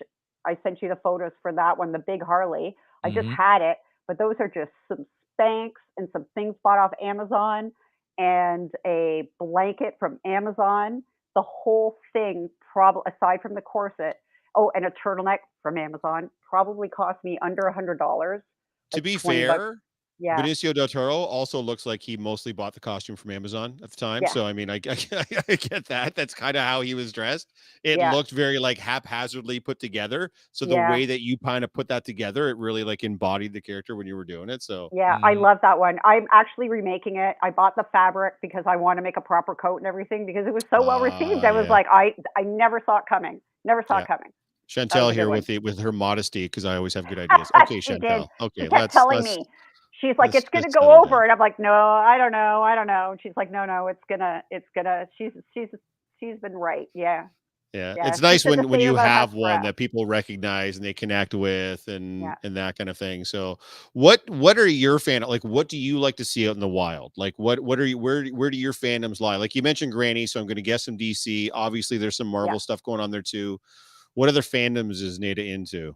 I sent you the photos for that one, the big Harley. I just Mhm. had it, but those are just some Spanx and some things bought off Amazon and a blanket from Amazon. The whole thing, probably aside from the corset, oh, and a turtleneck from Amazon, probably cost me under a hundred dollars. To like be 20 bucks. Fair, Yeah, Benicio del Toro also looks like he mostly bought the costume from Amazon at the time. Yeah. So I mean, I, I, I get that. That's kind of how he was dressed. It Yeah. looked very like haphazardly put together. So the Yeah. way that you kind of put that together, it really like embodied the character when you were doing it. So yeah, I Mhm. love that one. I'm actually remaking it. I bought the fabric because I want to make a proper coat and everything because it was so well received. Ah, I was yeah. like, I I never saw it coming. Never saw Yeah. it coming. Chantel here one. with the with her modesty because I always have good ideas. Okay, She did. Chantel. She Okay, kept let's telling let's me. She's like, Let's it's gonna go over, and I'm like, no, I don't know, I don't know. And she's like, no, no, it's gonna, it's gonna. She's she's she's been right. Yeah, Yeah, Yeah, it's nice when when you have one Rap. that people recognize and they connect with and Yeah. and that kind of thing. So, what what are your fan like? What do you like to see out in the wild? Like, what what are you where where do your fandoms lie? Like you mentioned Granny, so I'm going to guess some DC. Obviously, there's some Marvel stuff going on there too. What other fandoms is Nada into?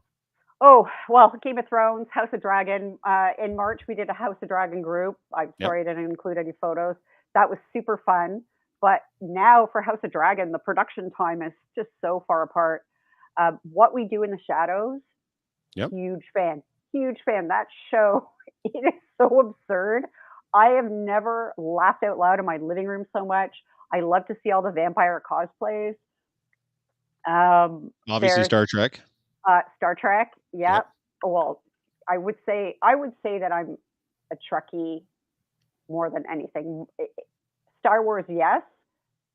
Oh, well, Game of Thrones, House of Dragon. Uh, in March, we did a House of Dragon group. I'm Yep. sorry I didn't include any photos. That was super fun. But now for House of Dragon, the production time is just so far apart. Uh, what we do in the shadows, Yep. huge fan, huge fan. That show, it is so absurd. I have never laughed out loud in my living room so much. I love to see all the vampire cosplays. Um, Obviously, There's- Star Trek. uh, Star Trek. Yep. Well, I would say I would say that I'm a Trekkie more than anything. I- I- eh, eh, Star Wars, yes,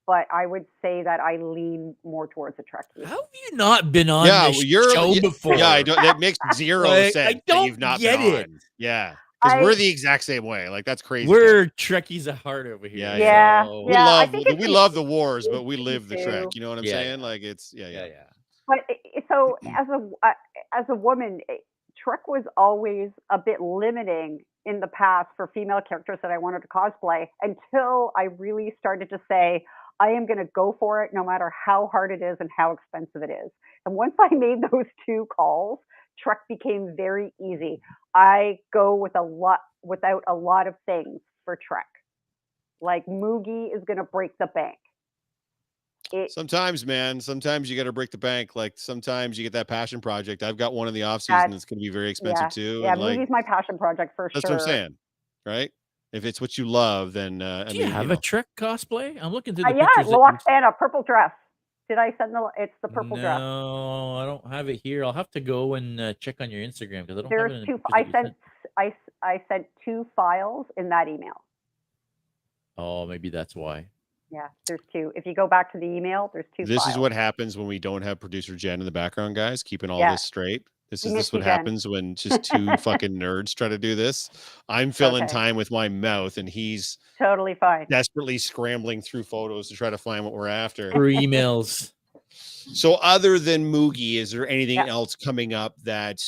but I would say that I lean more towards a Trekkie. How have you not been on Yeah, this well, you're- show yeah, before? Yeah, I don't, that makes zero Like, I sense. that don't you've not get been it. on. Yeah, because we're the exact same way. Like that's crazy. We're Trekkies at heart over here. Yeah, yeah, so- we yeah. I love think we love the wars, but we live the too. trek. You know what I'm Yeah, saying? yeah. Like it's yeah, yeah, yeah. But so as a uh, as a woman, Trek was always a bit limiting in the past for female characters that I wanted to cosplay until I really started to say I am going to go for it no matter how hard it is and how expensive it is. And once I made those two calls, Trek became very easy. I go with a lot without a lot of things for Trek. Like Moogie is going to break the bank. It, Sometimes, man, sometimes you got to break the bank. Like sometimes you get that passion project. I've got one in the off season That's- that's going to be very expensive too. yeah, and like my passion project for that's sure. what I'm saying, right? If it's what you love, then uh, I Do mean, you have know. a Trek cosplay? I'm looking through Uh, the yeah, pictures. that you- Lwaxana, purple dress. Did I send the? It's the purple no, dress. No, I don't have it here. I'll have to go and uh, check on your Instagram because I don't have it There's two. I that you sent. I s- I sent two files in that email. Oh, maybe that's why. Yeah, there's two. If you go back to the email, there's two. this is what happens when we don't have producer Jen in the background, guys, keeping all Yeah. this straight. This is this what Jen. happens when just two fucking nerds try to do this. I'm filling Okay. time with my mouth, and he's totally fine. desperately scrambling through photos to try to find what we're after. Through emails. So, other than Moogie, is there anything Yeah. else coming up that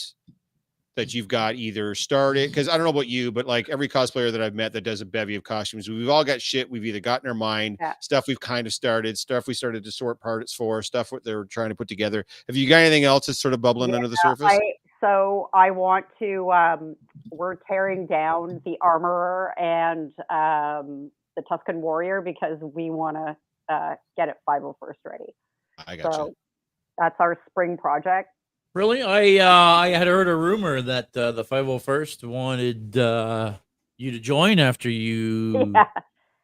that you've got either started? Because I don't know about you, but like every cosplayer that I've met that does a bevy of costumes, we've all got shit we've either got in our mind, Yeah. stuff we've kind of started, stuff we started to sort parts for, stuff what they're trying to put together. Have you got anything else that's sort of bubbling under the surface? I, so I want to. Um, we're tearing down the armorer and um, the Tusken warrior because we want to uh, get it 501st ready. I got So you. that's our spring project. Really? I uh, I had heard a rumor that uh, the 501st wanted uh, you to join after you Yeah,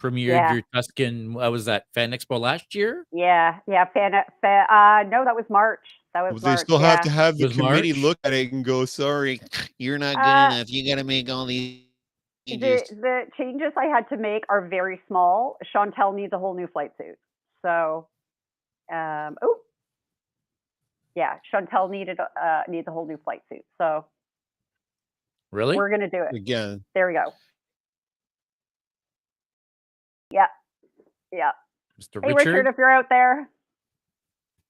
premiered Yeah. your Tusken. Uh, was that Fan Expo last year? yeah, yeah. Fan, fan, uh, no, that was March. That was Well, they March. still yeah. have to have the committee March? look at it and go, sorry, you're not good Uh, enough. You got to make all these the, changes." the changes I had to make are very small. Chantel needs a whole new flight suit. So, um, oh, yeah, Chantel needed uh, needs a whole new flight suit. So Really? we're gonna do it. Again, There we go. Yeah, yeah. Mr. Hey, Richard? Richard, if you're out there.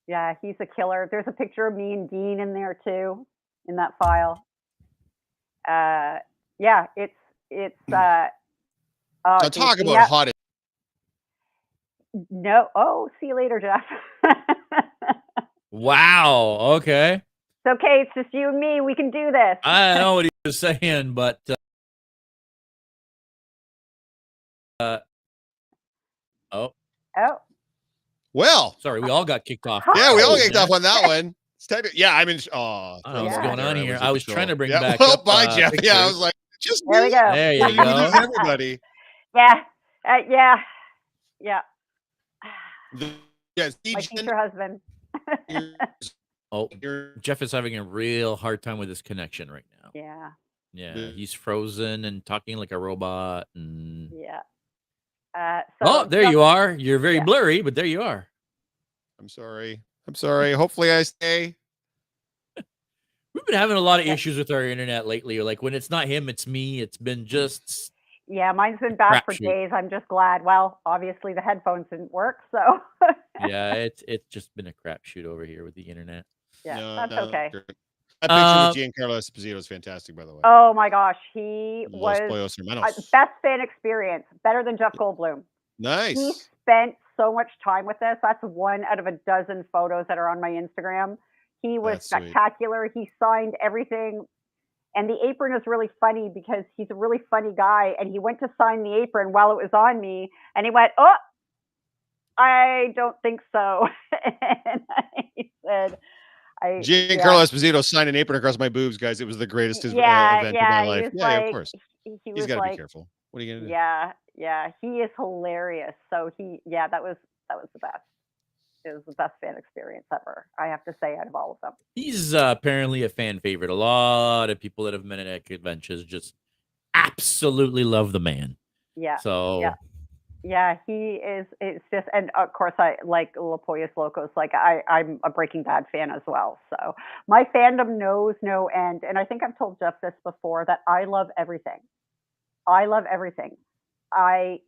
Yeah, he's a killer. There's a picture of me and Dean in there too, in that file. Uh, yeah, it's it's. Uh, uh, now talk about yeah, hot. No. Oh, see you later, Jeff. Wow. Okay. it's okay. It's just you and me. We can do this. I know what he was saying, but uh, uh, oh, oh, Well, sorry, we all got kicked off. yeah, we all Hi. kicked off on that one. It's type yeah, I mean, in. Oh, I don't know what's that going on here. I was trying to bring yeah, back Well, up, bye, uh, Jeff. Yeah, I was like, just there we go. There you go. lose everybody. Yeah, uh, yeah, yeah. The- yeah, My Steve, future husband. you're- Oh, Jeff is having a real hard time with his connection right now. yeah, Yeah, Yeah. he's frozen and talking like a robot. And yeah. Uh, so, oh, there so- you are. You're very yeah. blurry, but there you are. I'm sorry. I'm sorry. Hopefully, I stay. We've been having a lot of Yeah. issues with our internet lately. Like when it's not him, it's me. It's been just Yeah, mine's been bad for Crapshoot. days. I'm just glad. Well, obviously the headphones didn't work, so yeah, it's it's just been a crapshoot over here with the internet. yeah, No, that's no, okay. great. That picture Uh, with Giancarlo Esposito is fantastic, by the way. Oh my gosh, he Los was Pollos uh, best fan experience, better than Jeff Goldblum. Nice. He spent so much time with us. That's one out of a dozen photos that are on my Instagram. He was That's sweet. spectacular. He signed everything. And the apron is really funny because he's a really funny guy. And he went to sign the apron while it was on me. And he went, Oh, I don't think so. and I said, I, Giancarlo yeah, Esposito signed an apron across my boobs, guys. It was the greatest uh, event yeah, of my life. Yeah, yeah, of course. he, he He's was got to like, be careful. What are you gonna do? Yeah, yeah, he is hilarious. So he, yeah, that was that was the best. It was the best fan experience ever. I have to say, out of all of them. He's uh, apparently a fan favorite. A lot of people that have met at conventions just absolutely love the man. Yeah, So yeah, Yeah, he is. It's just, and of course, I like La Pollos Locos. Like I, I'm a Breaking Bad fan as well. So my fandom knows no end. And I think I've told Jeff this before that I love everything. I love everything. I,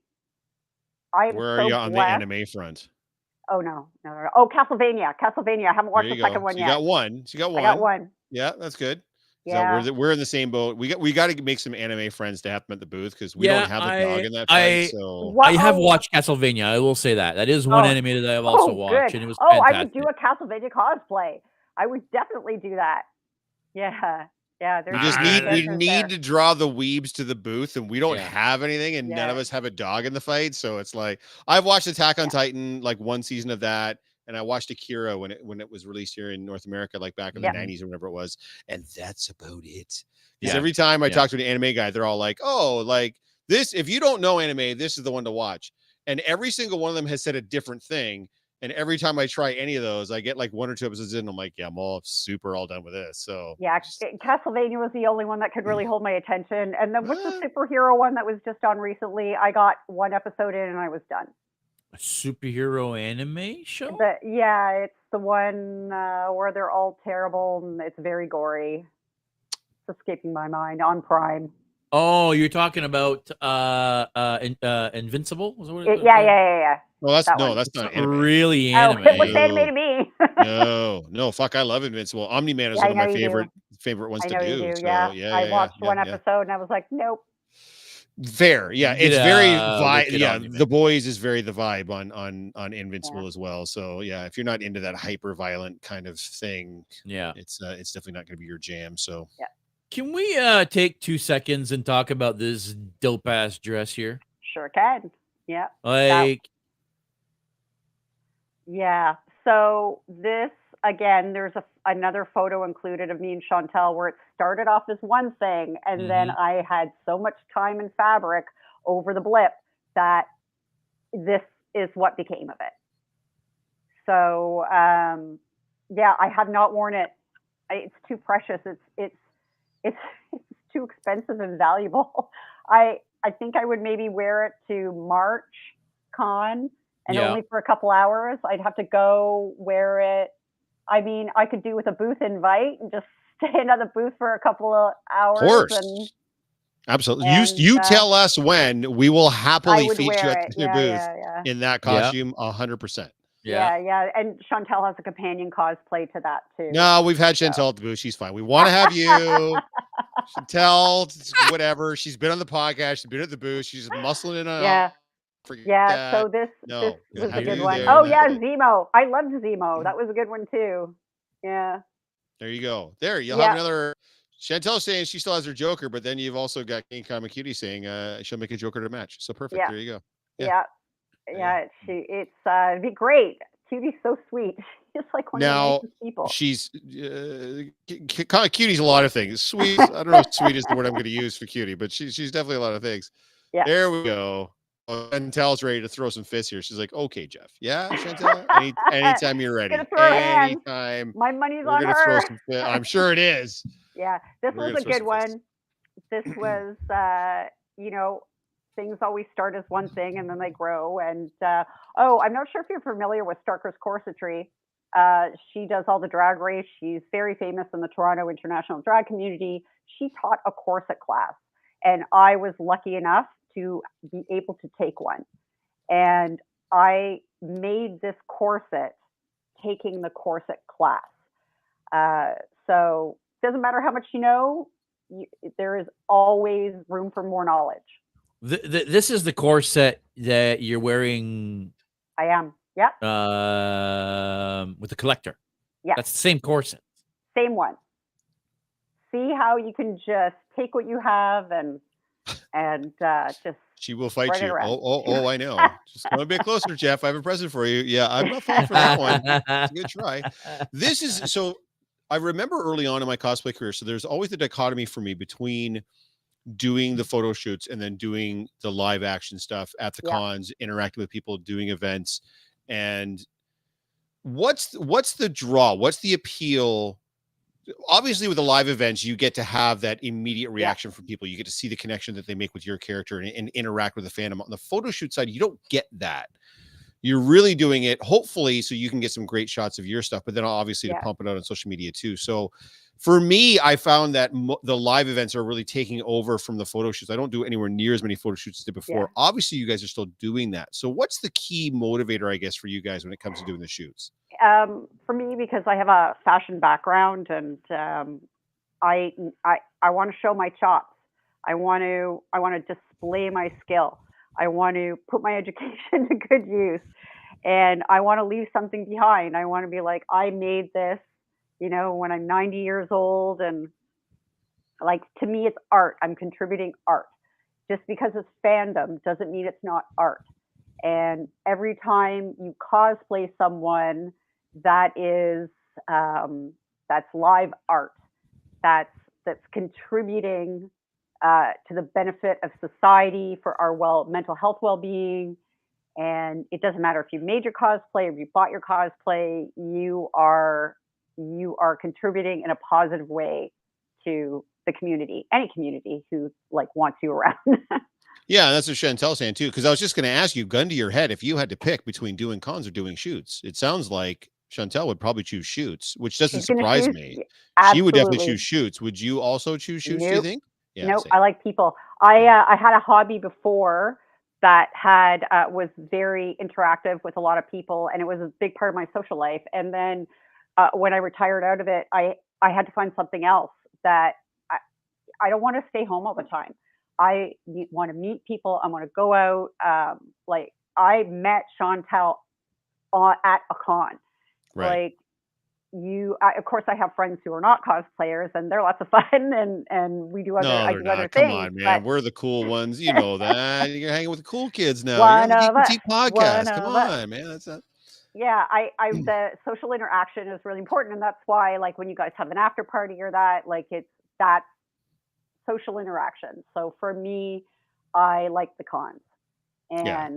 I am Where so are you on blessed. the anime front? Oh no, no, no, no. Oh, Castlevania, Castlevania. I haven't watched the go. second one So yet. you got one. So you got I got one. Yeah, that's good. So Yeah. we're, the, we're in the same boat. We got we got to make some anime friends to have them at the booth because we Yeah, don't have a I- dog in that I- So I have oh, watched Castlevania. I will say that. That is one Oh. anime that I've oh, also oh, watched, good. and it was oh, fantastic. I would do a Castlevania cosplay. I would definitely do that. Yeah, yeah. we just need we need there. to draw the weebs to the booth, and we don't Yeah. have anything, and none of us have a dog in the fight. So it's like I've watched Attack on Yeah. Titan, like one season of that, and I watched Akira when it when it was released here in North America, like back in Yeah. the '90s or whatever it was, and that's about it. Because Yeah. every time I Yeah. talk to an anime guy, they're all like, "Oh, like this. If you don't know anime, this is the one to watch." And every single one of them has said a different thing. And every time I try any of those, I get like one or two episodes in. I'm like, yeah, I'm all super all done with this. So Yeah, just- c- Castlevania was the only one that could really hold my attention. And then what's the superhero one that was just on recently? I got one episode in and I was done. A superhero anime show. But yeah, it's the one uh, where they're all terrible and it's very gory. It's escaping my mind on Prime. Oh, you're talking about uh uh, in, uh Invincible? Was what It- it- yeah, uh, yeah, yeah, yeah. well, that's that no, one. that's not not anime. really Oh, anime. it looks No. anime to me. no, no, fuck, I love Invincible. Omni Man is Yeah, one of my you do. favorite favorite ones I to do. you do. So, yeah. yeah, I yeah, watched yeah, one yeah. episode and I was like, nope. Fair, yeah, it's get, very uh, vibe. Yeah, the boys is very the vibe on on on Invincible as well. So yeah, if you're not into that hyper violent kind of thing, Yeah. it's uh, it's definitely not going to be your jam. So Can we uh take two seconds and talk about this dope ass dress here? Sure can. Yeah. Like, Yeah. So this again, there's a, another photo included of me and Chantel where it started off as one thing, and then Mm-hmm. I had so much time and fabric over the blip that this is what became of it. So um, yeah, I have not worn it. It's too precious. It's it's it's it's too expensive and valuable. I I think I would maybe wear it to March Con and Yeah. only for a couple hours. I'd have to go wear it. I mean, I could do with a booth invite and just stay in at the booth for a couple of hours. of course, And absolutely. and, you you uh, tell us when we will happily feature you at it. the Yeah, booth yeah, yeah. in that costume. A hundred percent. Yeah. yeah, yeah. And Chantel has a companion cosplay to that too. No, we've had So- Chantel at the booth. She's fine. We want to have you. Chantel, whatever. She's been on the podcast. She's been at the booth. She's muscling in on. Yeah, Forget yeah. that. So this No, this yeah, was a good one. there? Oh yeah, Zemo. I loved Zemo. That was a good one too. Yeah. there you go. There, you'll Yeah. have another. Chantel saying she still has her Joker, but then you've also got King Kama Cutie saying uh, she'll make a Joker to match. So perfect. Yeah. There you go. Yeah. Yeah. Yeah. She it's uh it'd be great. Cutie's so sweet. She's like one Now, of the people. She's uh, Cutie's a lot of things. Sweet. I don't know if sweet is the word I'm going to use for cutie, but she's she's definitely a lot of things. Yeah. There we go. Oh, Chantel's ready to throw some fists here. She's like, okay, Jeff. Yeah, Chantel. Any, anytime you're ready. Gonna throw hands. Anytime. My money's on her. I'm sure it is. Yeah. This We're was a good one. This was uh, you know, things always start as one thing and then they grow. And uh oh, I'm not sure if you're familiar with Starker's corsetry. Uh, she does all the drag race. She's very famous in the Toronto international drag community. She taught a corset class, and I was lucky enough to be able to take one. And I made this corset taking the corset class. Uh, so doesn't matter how much you know, you, there is always room for more knowledge. Th- th- this is the corset that you're wearing I am. Yep. um, with the collector. Yeah. That's the same corset. Same one. See how you can just take what you have and and uh, just She will fight you. Oh, oh, oh, I know. Just come a bit closer, Jeff. I have a present for you. Yeah, I'm not falling for that one. It's a good try. This is so I remember early on in my cosplay career. So there's always the dichotomy for me between doing the photo shoots and then doing the live action stuff at the Yeah. cons, interacting with people, doing events. And what's what's the draw? What's the appeal? Obviously, with the live events, you get to have that immediate reaction from people. You get to see the connection that they make with your character and, and interact with the fandom. On the photo shoot side, you don't get that. You're really doing it, hopefully, so you can get some great shots of your stuff, but then obviously Yeah. to pump it out on social media too. So, for me, I found that mo- the live events are really taking over from the photo shoots. I don't do anywhere near as many photo shoots as did before. Yeah. Obviously, you guys are still doing that. So, what's the key motivator, I guess, for you guys when it comes to doing the shoots? um, for me because I have a fashion background and um, I I I want to show my chops. I want to I want to display my skill. I want to put my education to good use, and I want to leave something behind. I want to be like I made this, you know, when I'm 90 years old, and like to me it's art. I'm contributing art. Just because it's fandom doesn't mean it's not art. And every time you cosplay someone that is um, that's live art that's that's contributing uh, to the benefit of society for our well mental health well-being and it doesn't matter if you made your cosplay or you bought your cosplay you are you are contributing in a positive way to the community any community who like wants you around Yeah, that's what Chantel's saying too. Because I was just going to ask you, gun to your head, if you had to pick between doing cons or doing shoots, it sounds like Chantel would probably choose shoots, which doesn't surprise choose- me. She would definitely choose shoots. Would you also choose shoots? Do you Nope. think? nope. I like people. I uh, I had a hobby before that had uh, was very interactive with a lot of people, and it was a big part of my social life. And then uh, when I retired out of it, I I had to find something else that I I don't want to stay home all the time. I want to meet people. I want to go out. Um, like I met Chantel on, at a con right. like you I, of course i have friends who are not cosplayers and they're lots of fun and and we do other no, i do other not. Come things on, man. but We're the cool ones. You know that. You're hanging with the cool kids now. One You're on the. Geek podcast. One Come of us. on, man. That's not. yeah i i hmm. the social interaction is really important and that's why like when you guys have an after party or that like it's that social interaction so for me i like the cons and yeah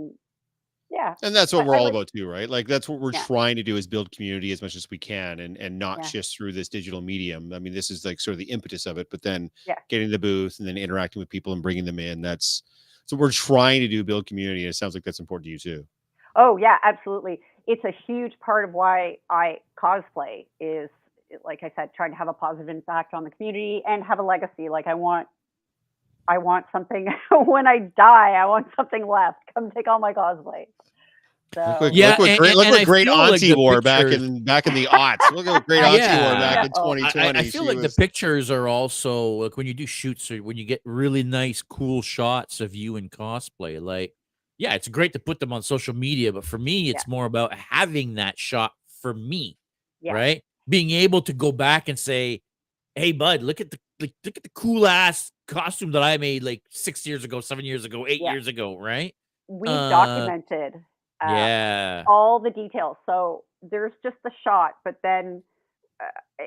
Yeah and that's what I- we're I all like- about too, right? Like that's what we're Yeah. trying to do is build community as much as we can and and not Yeah. just through this digital medium. I mean, this is like sort of the impetus of it, but then Yeah. getting the booth and then interacting with people and bringing them in. That's so we're trying to do build community. And it sounds like that's important to you too. Oh yeah, absolutely. It's a huge part of why I cosplay is like I said, trying to have a positive impact on the community and have a legacy. Like I want I want something when I die, I want something left. Come take all my cosplay. So Look what, Yeah, look what and- great, and- look and what great feel like auntie the wore back in back in the aughts. Look at what great auntie wore back in Yeah. Oh, I- I- I 2020. I, I feel She like was- the pictures are also like when you do shoots or when you get really nice, cool shots of you in cosplay. Like, yeah, it's great to put them on social media, but for me, it's more about having that shot for me, Yeah. right? Being able to go back and say, "Hey, bud, look at the like, look at the cool ass costume that I made like six years ago, seven years ago, eight Yeah. years ago, right?" we've uh, documented uh, yeah, all the details. So there's just the shot, but then uh,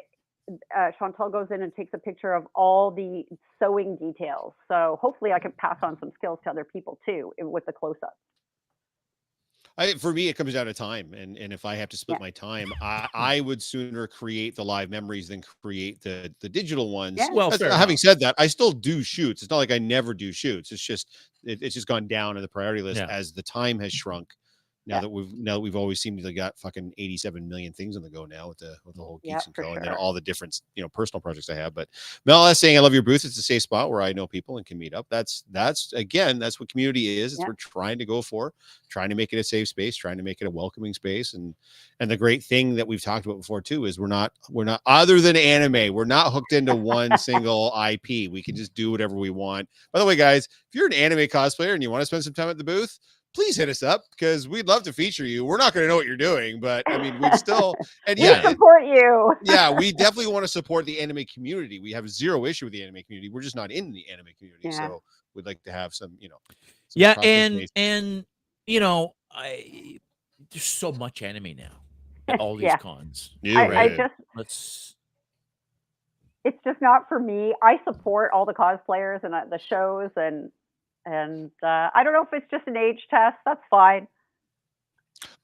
uh, Chantel goes in and takes a picture of all the sewing details. So hopefully I can pass on some skills to other people too with the close up. I, for me, it comes down to time, and and if I have to split Yeah. my time, I, I would sooner create the live memories than create the the digital ones. Yeah. well, That's- uh, having enough. said that, I still do shoots. It's not like I never do shoots. It's just it, it's just gone down in the priority list Yeah. as the time has mm-hmm. shrunk. Now Yeah. that we've now that we've always seemed to got fucking 87 million things on the go now with the with the whole Yeah, geeks and for co and then all the different you know personal projects I have. But Mel is saying I love your booth. It's a safe spot where I know people and can meet up. That's that's again that's what community is. It's Yeah. what we're trying to go for, trying to make it a safe space, trying to make it a welcoming space. And and the great thing that we've talked about before too is we're not we're not other than anime, we're not hooked into one single IP. We can just do whatever we want. By the way, guys, if you're an anime cosplayer and you want to spend some time at the booth, please hit us up because we'd love to feature you. We're not going to know what you're doing, but I mean, we'd still, and We yeah, support you. yeah, we definitely want to support the anime community. We have zero issue with the anime community. We're just not in the anime community. Yeah. So we'd like to have some, you know, some yeah, and information. and you know, I there's so much anime now all these Yeah. cons. You I, I just Let's it's just not for me. I support all the cosplayers and uh, the shows and and uh, I don't know if it's just an age test. That's fine.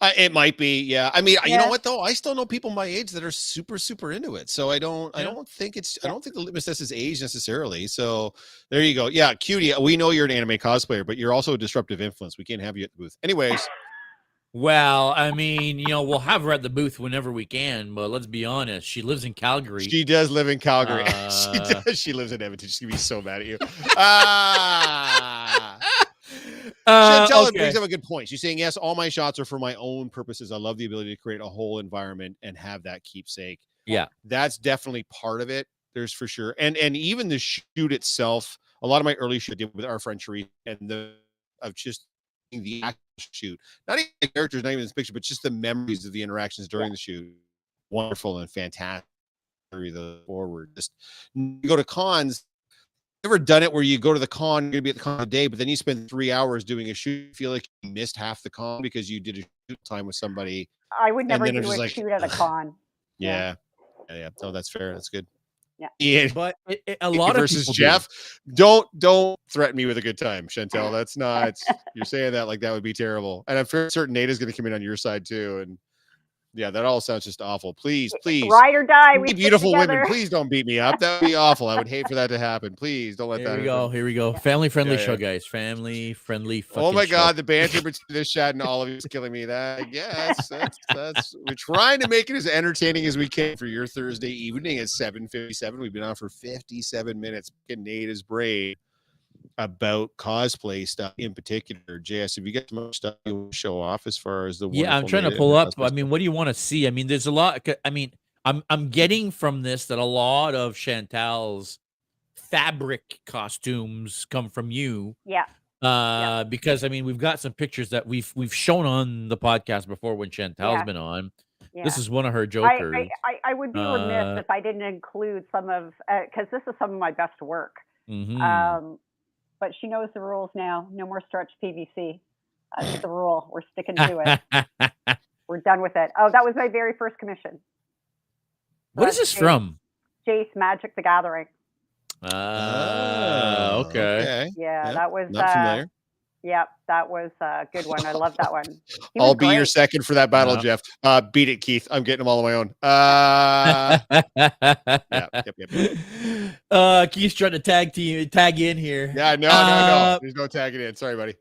Uh, it might be, yeah. I mean, you know what though? I still know people my age that are super, super into it. So I don't, I don't think it's, I don't think the litmus test is age necessarily. So there you go. Yeah, cutie. We know you're an anime cosplayer, but you're also a disruptive influence. We can't have you at the booth, anyways. well, I mean, you know, we'll have her at the booth whenever we can, but let's be honest, she lives in Calgary. She does live in Calgary. she Uh, does. She lives in Edmonton. She's gonna be so mad at you. Ah. Uh, Chantel okay. brings up a good point. She's saying, yes, all my shots are for my own purposes. I love the ability to create a whole environment and have that keepsake. Yeah. That's definitely part of it. There's for sure. And and even the shoot itself, a lot of my early shoot I did with our friend Sheree and the of just the actual shoot, not even the characters, not even this picture, but just the memories of the interactions during the shoot. Wonderful and fantastic. The forward. Just you go to cons, ever done it where you go to the con, you're gonna be at the con a day, but then you spend three hours doing a shoot, you feel like you missed half the con because you did a shoot time with somebody. I would never do a like, shoot at a con. Yeah. Yeah. Yeah. yeah. No, that's fair. That's good. Yeah. Ian But it, it- a lot of versus people do. Jeff. Don't don't threaten me with a good time, Chantel. That's not you're saying that like that would be terrible. And I'm fair certain Nate is gonna come in on your side too. And yeah, that all sounds just awful. Please, please. Ride or die. We beautiful women, please don't beat me up. That would be awful. I would hate for that to happen. Please don't let Here that we happen. go. Here we go. Family friendly Yeah, show, yeah. guys. Family friendly. Oh my fucking show. god, the banter between this chat and all of you is killing me. That yes, that's that's we're trying to make it as entertaining as we can for your Thursday evening at 7:57. We've been on for 57 minutes. Nate is brain about cosplay stuff in particular. JS, have you got some stuff you want to show off as far as the Yeah, I'm trying to pull up. cosplay I mean, what do you want to see? I mean, there's a lot. I mean, I'm I'm getting from this that a lot of Chantel's fabric costumes come from you. Yeah. Uh, because I mean, we've got some pictures that we've we've shown on the podcast before when Chantel's Yeah. been on. Yeah. This is one of her jokers. I, I, I would be remiss Uh, if I didn't include some of because this is some of my best work. Mhm. Um, but she knows the rules now. No more stretch PVC. That's the rule. We're sticking to it. We're done with it. Oh, that was my very first commission. what is That's this Jace- from? Jace Magic the Gathering. Ah, Oh, okay. Yeah, Yeah, that was. Not uh, familiar. Yep, that was a good one. I love that one. I'll was be your second for that battle, Yeah. Jeff. Uh, beat it, Keith. I'm getting them all on my own. Uh, yeah, yep, yep, yep. uh, Keith's trying to tag team tag in here. Yeah, no, no, no. There's no tagging in. Sorry, buddy.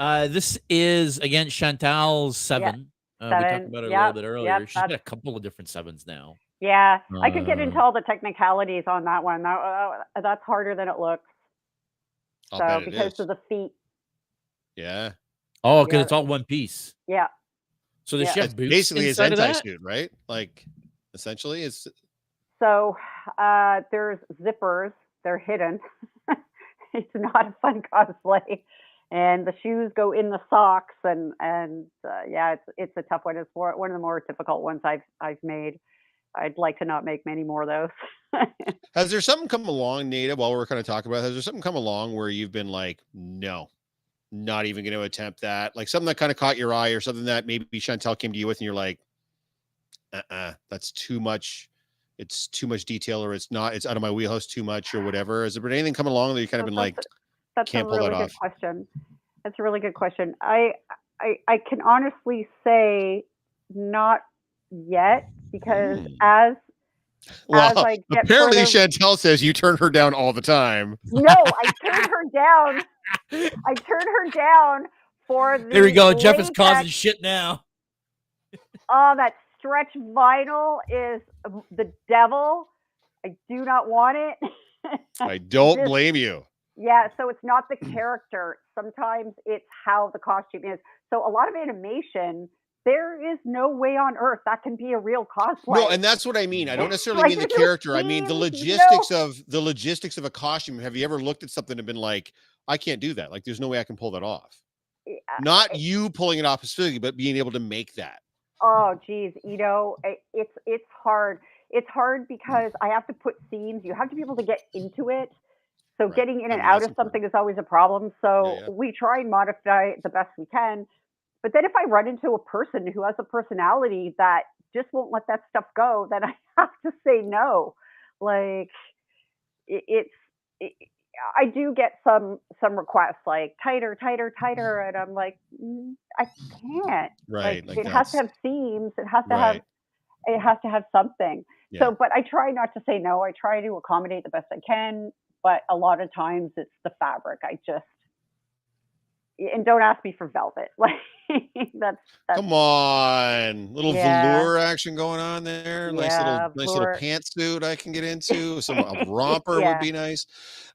Uh, this is against Chantel's seven. Uh, we talked seven. about it a little bit earlier. yep, She's got a couple of different sevens now. Yeah, I could get into Uh, all the technicalities on that one. That, uh, that's harder than it looks. I'll so bet it because is. of the feet. Yeah. Oh, because Yeah. it's all one piece. Yeah. So the Yeah. she boots basically is anti suit, right? Like, essentially, it's So uh, there's zippers. They're hidden. it's not a fun cosplay. And the shoes go in the socks, and and uh, yeah, it's it's a tough one. It's more, one of the more difficult ones I've I've made. I'd like to not make many more of those. Has there something come along, Nada, while we're kind of talking about it, has there something come along where you've been like, no, not even going to attempt that? Like something that kind of caught your eye or something that maybe Chantel came to you with and you're like, uh-uh, that's too much. It's too much detail or it's not, it's out of my wheelhouse too much or whatever. Has there been anything come along that you kind of been like, that's a- That's can't a pull that really good off. question. That's a really good question. I, I I can honestly say not yet because Hmm. as well, I get apparently further- Chantel says you turn her down all the time. no, I turned her down. I turned her down for the There we go. Jeff is causing shit now. Oh, that stretch vinyl is the devil. I do not want it. I don't This- blame you. Yeah, so it's not the character. Sometimes it's how the costume is. So a lot of animation, there is no way on earth that can be a real cosplay. No, and that's what I mean. I don't necessarily Like, mean the there's no character. I mean the themes, no- logistics of the logistics of a costume. Have you ever looked at something and been like, I can't do that. Like, there's no way I can pull that off. Yeah, Not you pulling it off specifically, but being able to make that. Oh, geez, you know, i- it's it's hard. It's hard mm. because I have to put seams. You have to be able to get into it. So Right. getting in I and out of something is always a problem. So yeah. we try and modify it the best we can. But then if I run into a person who has a personality that just won't let that stuff go, then I have to say no. Like it, it's. It, I do get some some requests like tighter, tighter, tighter, and I'm like, "Mm, I can't. Right. Like, it has to have seams. It has to have it has to have something. Yeah. So, but I try not to say no. I try to accommodate the best I can. But a lot of times it's the fabric. I just and don't ask me for velvet. Like that's that's Come on, little Yeah. velour action going on there. Nice Yeah, little, nice little pantsuit I can get into. Some a romper Yeah. would be nice.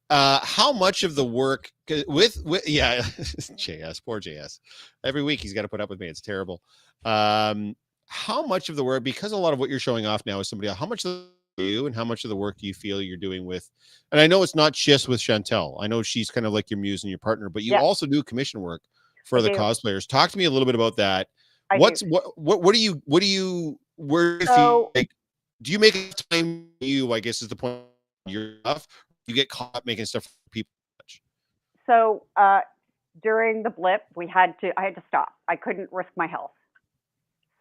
Uh, how much of the work with with yeah, JS, poor JS. Every week he's got to put up with me. It's terrible. Um, how much of the work because a lot of what you're showing off now is somebody else. How much of you and how much of the work you feel you're doing with? And I know it's not just with Chantel. I know she's kind of like your muse and your partner, but you Yeah. also do commission work for I the do. cosplayers. Talk to me a little bit about that I do. what's what what what do you what do you where do you like do you make time you i guess is the point your stuff you get caught making stuff for people so uh, during the blip, we had to. I had to stop. I couldn't risk my health.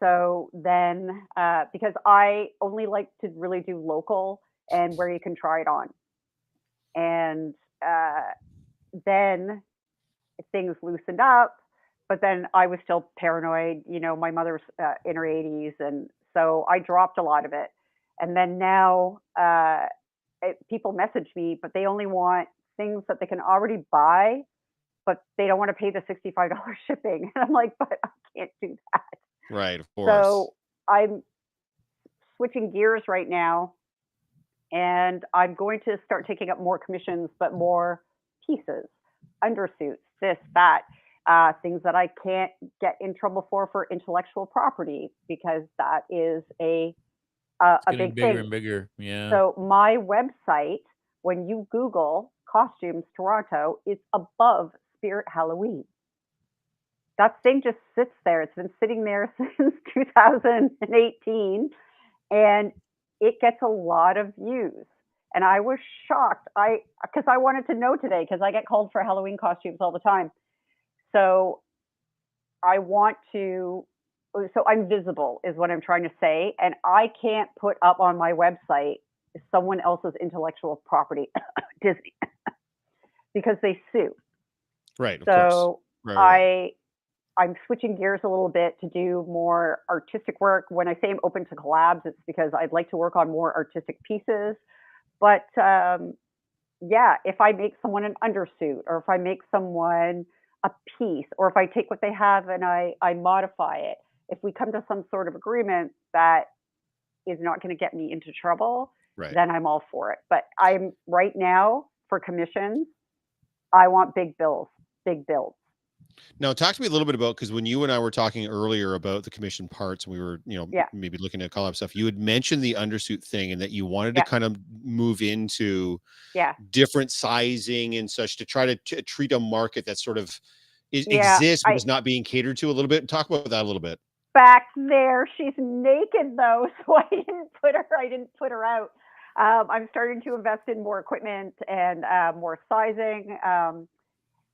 So then, uh, because I only like to really do local and where you can try it on, and uh, then things loosened up. But then I was still paranoid. You know, my mother's uh, in her 80s, and so I dropped a lot of it. And then now, uh, it, people message me, but they only want things that they can already buy, but they don't want to pay the $65 shipping. And I'm like, but I can't do that. Right of course So I'm switching gears right now, and I'm going to start taking up more commissions, but more pieces, undersuits, this, that, uh, things that I can't get in trouble for for intellectual property because that is a a, It's a getting big bigger thing. and bigger. Yeah. So my website, when you Google costumes Toronto, is above Spirit Halloween. That thing just sits there. It's been sitting there since 2018, and it gets a lot of views. And I was shocked. I because I wanted to know today because I get called for Halloween costumes all the time. So I want to so I'm visible is what I'm trying to say, and I can't put up on my website someone else's intellectual property, Disney, because they sue. right of course So right, right. I I'm switching gears a little bit to do more artistic work. When I say I'm open to collabs, it's because I'd like to work on more artistic pieces. But um, yeah, if I make someone an undersuit, or if I make someone a piece, or if I take what they have and I I modify it, if we come to some sort of agreement that is not going to get me into trouble, right then I'm all for it. But I'm right now for commissions, I want big bills, big bills. Now talk to me a little bit about because when you and i were talking earlier about the commission parts and we were you know Yeah. maybe looking at collab stuff you had mentioned the undersuit thing and that you wanted Yeah. to kind of move into Yeah. different sizing and such to try to t- treat a market that sort of is, Yeah, exists but I- is not being catered to a little bit talk about that a little bit Back there, she's naked though, so I didn't put her. I didn't put her out. Um, I'm starting to invest in more equipment and uh, more sizing. Um,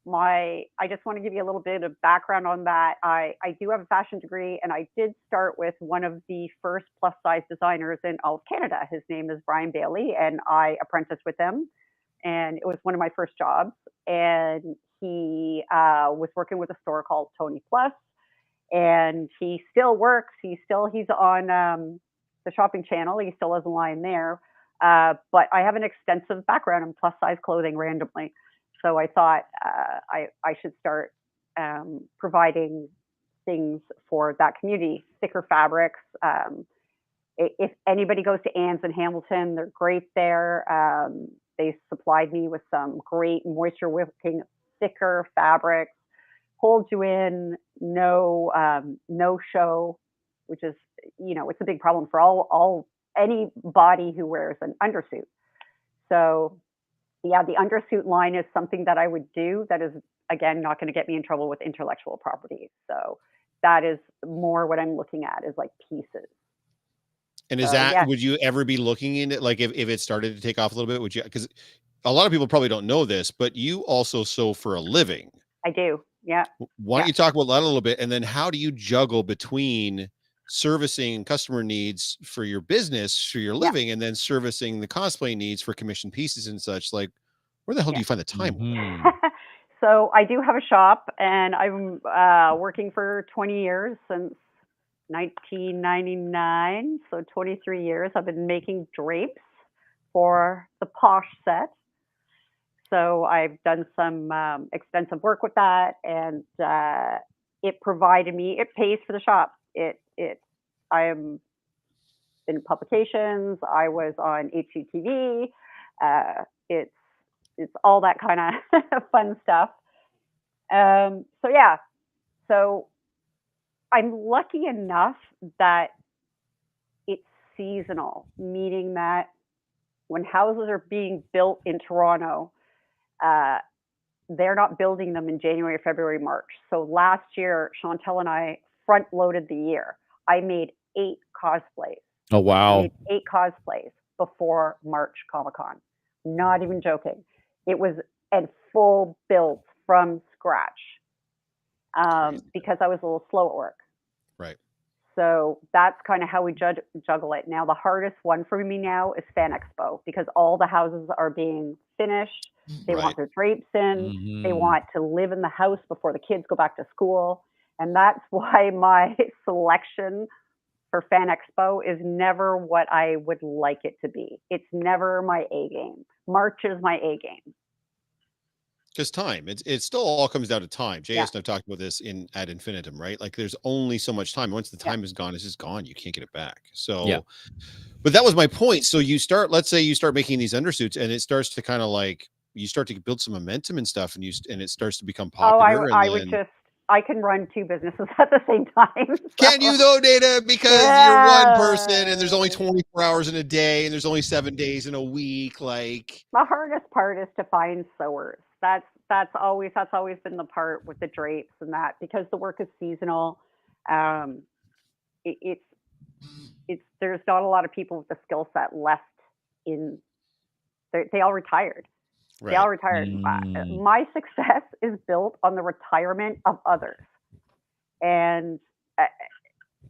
my, I just want to give you a little bit of background on that. I, I do have a fashion degree, and I did start with one of the first plus size designers in all of Canada. His name is Brian Bailey, and I apprenticed with him, and it was one of my first jobs. And he uh, was working with a store called Tony Plus, and he still works. He's still he's on um, the shopping channel. He still has a line there. Uh, but I have an extensive background in plus size clothing randomly. So I thought uh, I, I should start um, providing things for that community, thicker fabrics. Um, if anybody goes to Ann's in Hamilton, they're great there. Um, they supplied me with some great moisture wicking, thicker fabrics, hold you in, no um, no show, which is you know it's a big problem for all all anybody who wears an undersuit. So yeah, the undersuit line is something that I would do. That is again not going to get me in trouble with intellectual property. So that is more what I'm looking at is like pieces. And is So, that yeah. would you ever be looking in it like if, if it started to take off a little bit? Would you because a lot of people probably don't know this, but you also sew for a living. I do. Yeah. Why don't Yeah. you talk about that a little bit? And then how do you juggle between servicing customer needs for your business, for your Yeah. living, and then servicing the cosplay needs for commission pieces and such? Like, where the hell do you find the time? Mhm. so I do have a shop, and I'm uh, working for 20 years since 1999. So 23 years. I've been making drapes for the Posh set. So I've done some um, extensive work with that, and uh, it provided me. It pays for the shop. It it. I am in publications. I was on HGTV. Uh, it's it's all that kind of fun stuff. Um, so yeah, so I'm lucky enough that it's seasonal, meaning that when houses are being built in Toronto, uh, they're not building them in January, February, March. So last year, Chantel and I front loaded the year. I made eight cosplays Oh wow. eight cosplays before March Comic Con. Not even joking. It was and full build from scratch um, because I was a little slow at work. Right. So that's kind of how we judge, juggle it. Now, the hardest one for me now is Fan Expo because all the houses are being finished. They Right. want their drapes in. They Mhm. want to live in the house before the kids go back to school. And that's why my selection for Fan Expo is never what I would like it to be. It's never my A game. March is my A game. because time it's it still all comes down to time js Yeah. and i've talked about this in ad infinitum right like there's only so much time once the Yeah. time is gone it's just gone you can't get it back so Yeah. but that was my point so you start let's say you start making these undersuits and it starts to kind of like you start to build some momentum and stuff and you and it starts to become popular. Oh, I, popular I and would just, I can run two businesses at the same time. can you though Nada because you're one person and there's only 24 hours in a day and there's only seven days in a week like the hardest part is to find sewers. That's that's always that's always been the part with the drapes and that because the work is seasonal. Um, it, it's it's there's not a lot of people with the skill set left in. They all retired. They all right retired. Uh, Mm. My success is built on the retirement of others, and I,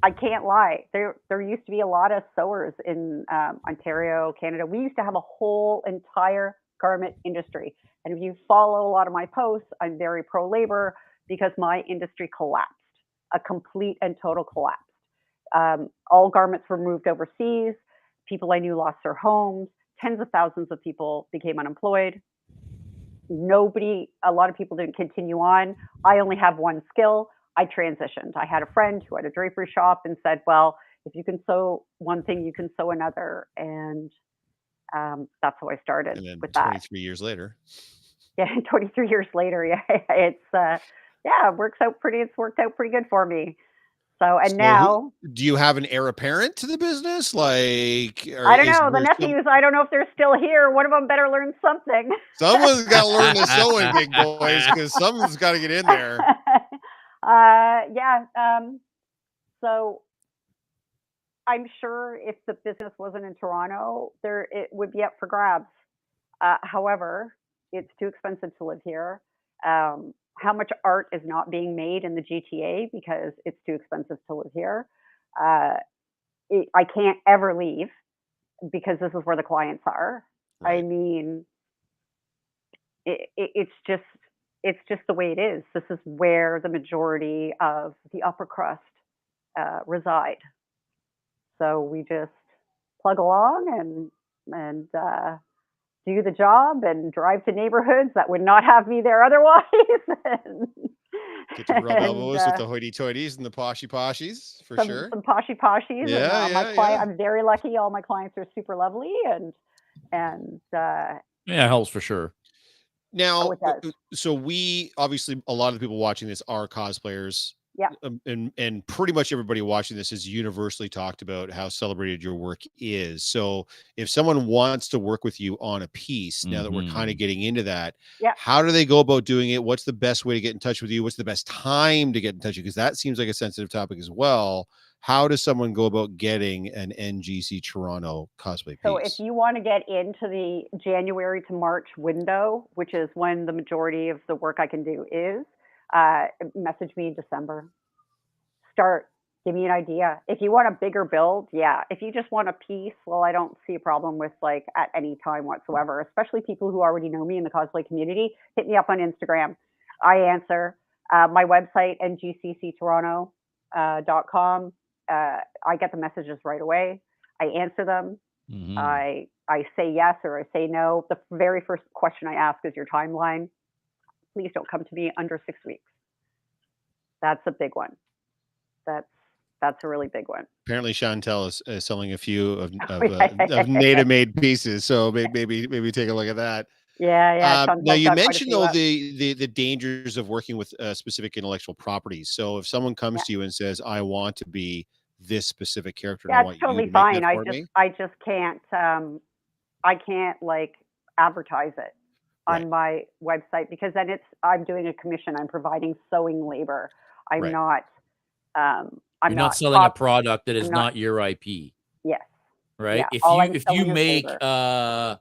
I can't lie. There there used to be a lot of sewers in um, Ontario, Canada. We used to have a whole entire garment industry. And if you follow a lot of my posts, I'm very pro labor because my industry collapsed, a complete and total collapse. Um, all garments were moved overseas. People I knew lost their homes. Tens of thousands of people became unemployed. Nobody, a lot of people didn't continue on. I only have one skill. I transitioned. I had a friend who had a drapery shop and said, Well, if you can sew one thing, you can sew another. And um, that's how I started and then with that 23 years later yeah 23 years later yeah it's uh yeah it works out pretty it's worked out pretty good for me so and So who- now do you have an heir apparent to the business? Like or i don't know the some- nephews i don't know if they're still here one of them better learn something. Someone's got to learn the sewing, big boys, because someone's got to get in there. uh yeah um so i'm sure if the business wasn't in toronto there it would be up for grabs. Uh, however it's too expensive to live here um how much art is not being made in the gta because it's too expensive to live here uh it, i can't ever leave because this is where the clients are I mean, it, it, it's just it's just the way it is. This is where the majority of the upper crust uh, reside. So we just plug along and and uh, do the job and drive to neighborhoods that would not have me there otherwise. and, Get to rub And, elbows uh, with the hoity-toities and the poshy poshies for some, sure. some poshy poshies. and, Yeah, uh, my yeah, client, yeah. I'm very lucky. All my clients are super lovely, and and uh, Yeah, it helps for sure. Now, it uh, so we obviously a lot of the people watching this are cosplayers. Yeah. Um, and and pretty much everybody watching this has universally talked about how celebrated your work is. So if someone wants to work with you on a piece, now that we're kind of Mhm. getting into that, Yeah. how do they go about doing it? What's the best way to get in touch with you? What's the best time to get in touch with you? Because that seems like a sensitive topic as well. How does someone go about getting an NGC Toronto cosplay piece? So if you want to get into the January to March window, which is when the majority of the work I can do is, uh, message me in December. Start, give me an idea. If you want a bigger build, yeah. If you just want a piece, well, I don't see a problem with like at any time whatsoever, especially people who already know me in the cosplay community. Hit me up on Instagram. I answer. Uh, my website, ngcctoronto.com. Uh, I get the messages right away. I answer them. Mhm. I I say yes or I say no. The very first question I ask is your timeline. Please don't come to me under six weeks. That's a big one. That's that's a really big one. apparently Chantel is, is selling a few of, of, uh, of native made pieces. So may- maybe maybe take a look at that. Yeah, yeah. Um, now you got quite a mentioned though the, the the dangers of working with uh, specific intellectual properties. So if someone comes Yeah. to you and says, "I want to be this specific character," and I yeah, totally you to fine. I just me, I just can't um I can't like advertise it on Right. my website because then it's I'm doing a commission. I'm providing sewing labor. I'm Right. not um I'm You're not, not selling a product that is not, not- your IP, yes. right? Yeah, if you I'm if you make labor. uh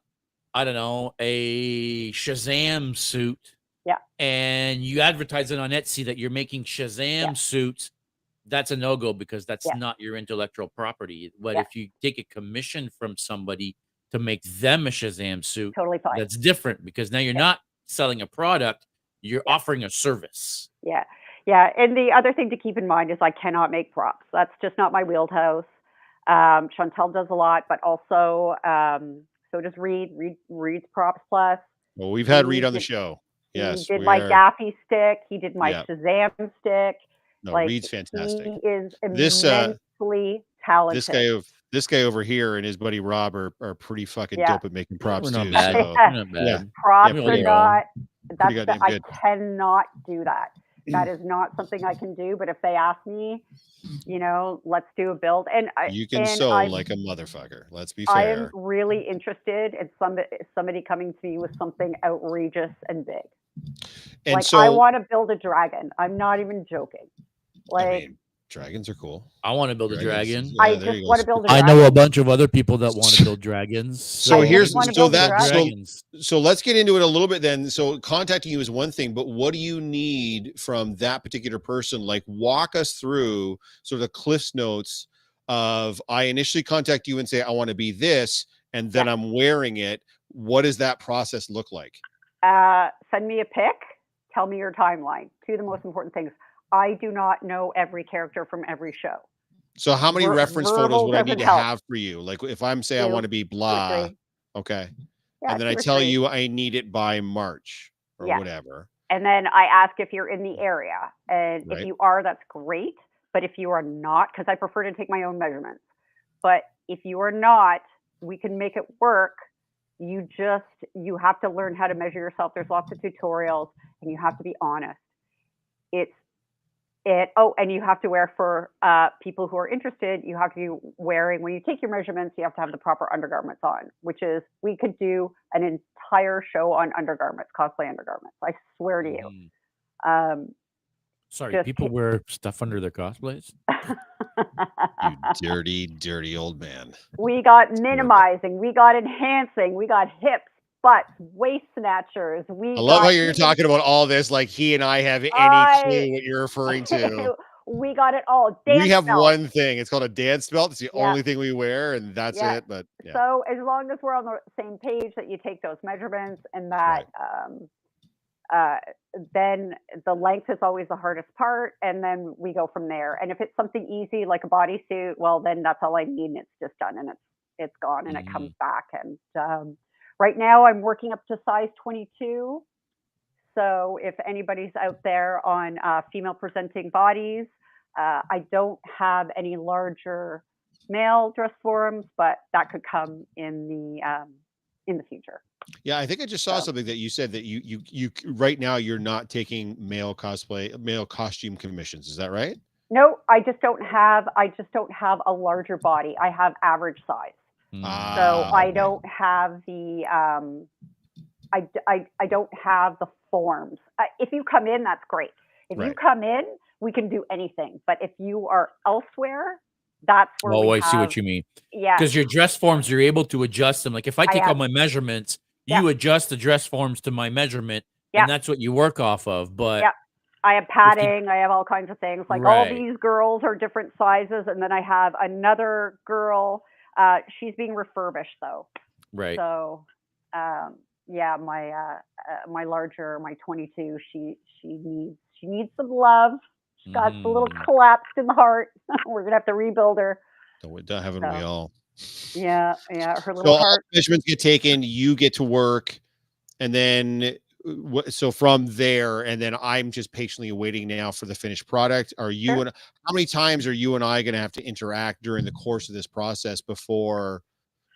I don't know, a Shazam suit. Yeah. And you advertise it on Etsy that you're making Shazam suits, that's a no-go because that's Yeah. not your intellectual property. But Yeah. if you take a commission from somebody to make them a Shazam suit, Totally fine. that's different because now you're not selling a product, you're offering a service. Yeah. Yeah. And the other thing to keep in mind is I cannot make props. That's just not my wheelhouse. Um, Chantel does a lot, but also um, so does Reed. Reed Reed's Props Plus. well, we've had he Reed on the did- show. He Yes, did my are- gaffi stick. He did my Yeah. Shazam stick. No, like Reed's fantastic. he is This, uh, immensely talented. This guy of this guy over here and his buddy Rob are, are pretty fucking Yeah. dope at making props We're not too. bad. So We're not bad. Yeah. props Yeah, are not. That's the, I cannot do that. That mm. is not something I can do. But if they ask me, you know, let's do a build, and I, you can and sew I'm- like a motherfucker. Let's be fair. I am really interested in somebody somebody coming to me with something outrageous and big. and like so I want to build a dragon. I'm not even joking. Like I I, mean, dragons are cool. I want to build a dragon. yeah, there you just want to build a I dragon. I know a bunch of other people that want to build dragons. So I just here's wanna so build that so, so let's get into it a little bit then. So contacting you is one thing, but what do you need from that particular person? Like walk us through sort of the cliffs notes of I initially contact you and say I want to be this, and then I'm wearing it. What does that process look like? uh, send me a pic. Tell me your timeline. Two of the most important things. I do not know every character from every show. So how many Ver- reference verbal photos would I need doesn't to help. have for you? Like if I'm say I Two, want to be blah, three. okay, Yeah, and then I or tell three. you I need it by March or Yeah. whatever. And then I ask if you're in the area. And Right. if you are, that's great. But if you are not, because I prefer to take my own measurements, but if you are not, we can make it work. You just, you have to learn how to measure yourself. There's lots of tutorials and you have to be honest. It's, it, oh, and you have to wear for uh, people who are interested, you have to be wearing, when you take your measurements, you have to have the proper undergarments on, which is, we could do an entire show on undergarments, cosplay undergarments. I swear to you. Mm. Um, Sorry, people take- wear stuff under their cosplays. You dirty, dirty old man. we got minimizing, we got enhancing, we got hips, butts, waist snatchers. We I love how you're talking about all this like he and I have any I- clue what you're referring to. we got it all. we have belt. one thing. It's called a dance belt. It's the Yeah. only thing we wear, and that's Yeah. it. But yeah, So as long as we're on the same page that you take those measurements and that um, uh, then the length is always the hardest part and then we go from there. And if it's something easy like a bodysuit, well then that's all I need and it's just done and it's it's gone and it comes back. And um, right now I'm working up to size 22. So if anybody's out there on uh, female presenting bodies, uh, I don't have any larger male dress forms, but that could come in the um, in the future. Yeah, I think I just saw So- something that you said that you you you right now you're not taking male cosplay male costume commissions. Is that right? No, I just don't have. I just don't have a larger body. I have average size. Mm. So Ah, I don't have the, um, I, d- I, I don't have the forms. Uh, if you come in, that's great. If you come in, we can do anything. But if you are elsewhere, that's where oh, we I see what you mean. Yeah, Because your dress forms, you're able to adjust them. Like if I take am. all my measurements, Yeah. you adjust the dress forms to my measurement, Yeah. and that's what you work off of. But Yeah. I have padding. I have all kinds of things. Like all these girls are different sizes, and then I have another girl. Uh, she's being refurbished though. right, So, um, yeah, my uh, uh, my larger, my 22, she she needs she needs some love. She's got a little Mm. collapsed in the heart. We're gonna have to rebuild her. Don't, we- don't haven't we all? Yeah, yeah, her So little all heart. measurements get taken, you get to work, and then? So from there, and then I'm just patiently waiting now for the finished product. Are you Sure. and how many times are you and I going to have to interact during the course of this process before?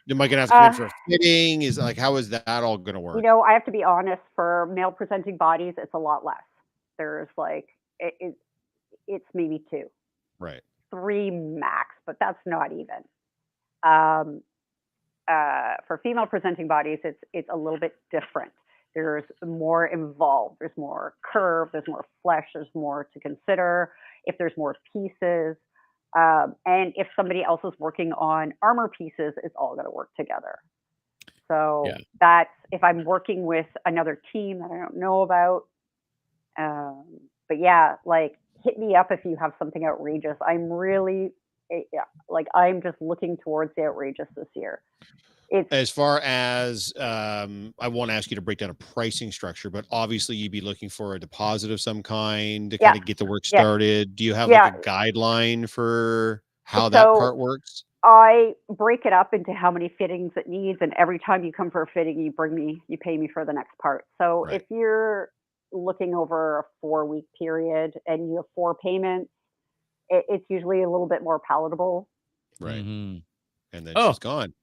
Am I going to have to come in Uh, for a fitting? Is like how is that all going to work? You know, I have to be honest. For male presenting bodies, it's a lot less. There's like it, it it's maybe two. right. three max, but that's not even. Um, uh, for female presenting bodies, it's it's a little bit different. There's more involved. There's more curve. There's more flesh. There's more to consider. If there's more pieces, um, and if somebody else is working on armor pieces, it's all going to work together. So Yeah. that's if I'm working with another team that I don't know about. Um, but yeah, like hit me up if you have something outrageous. I'm really, eh, yeah, like I'm just looking towards the outrageous this year. It's As far as um, I won't ask you to break down a pricing structure, but obviously you'd be looking for a deposit of some kind to Yeah. kind of get the work Yeah. started. Do you have Yeah. like a guideline for how that part works? I break it up into how many fittings it needs, and every time you come for a fitting, you bring me, you pay me for the next part. So Right. if you're looking over a four week period and you have four payments, it, it's usually a little bit more palatable. Right. Mhm. And then Oh. she's gone.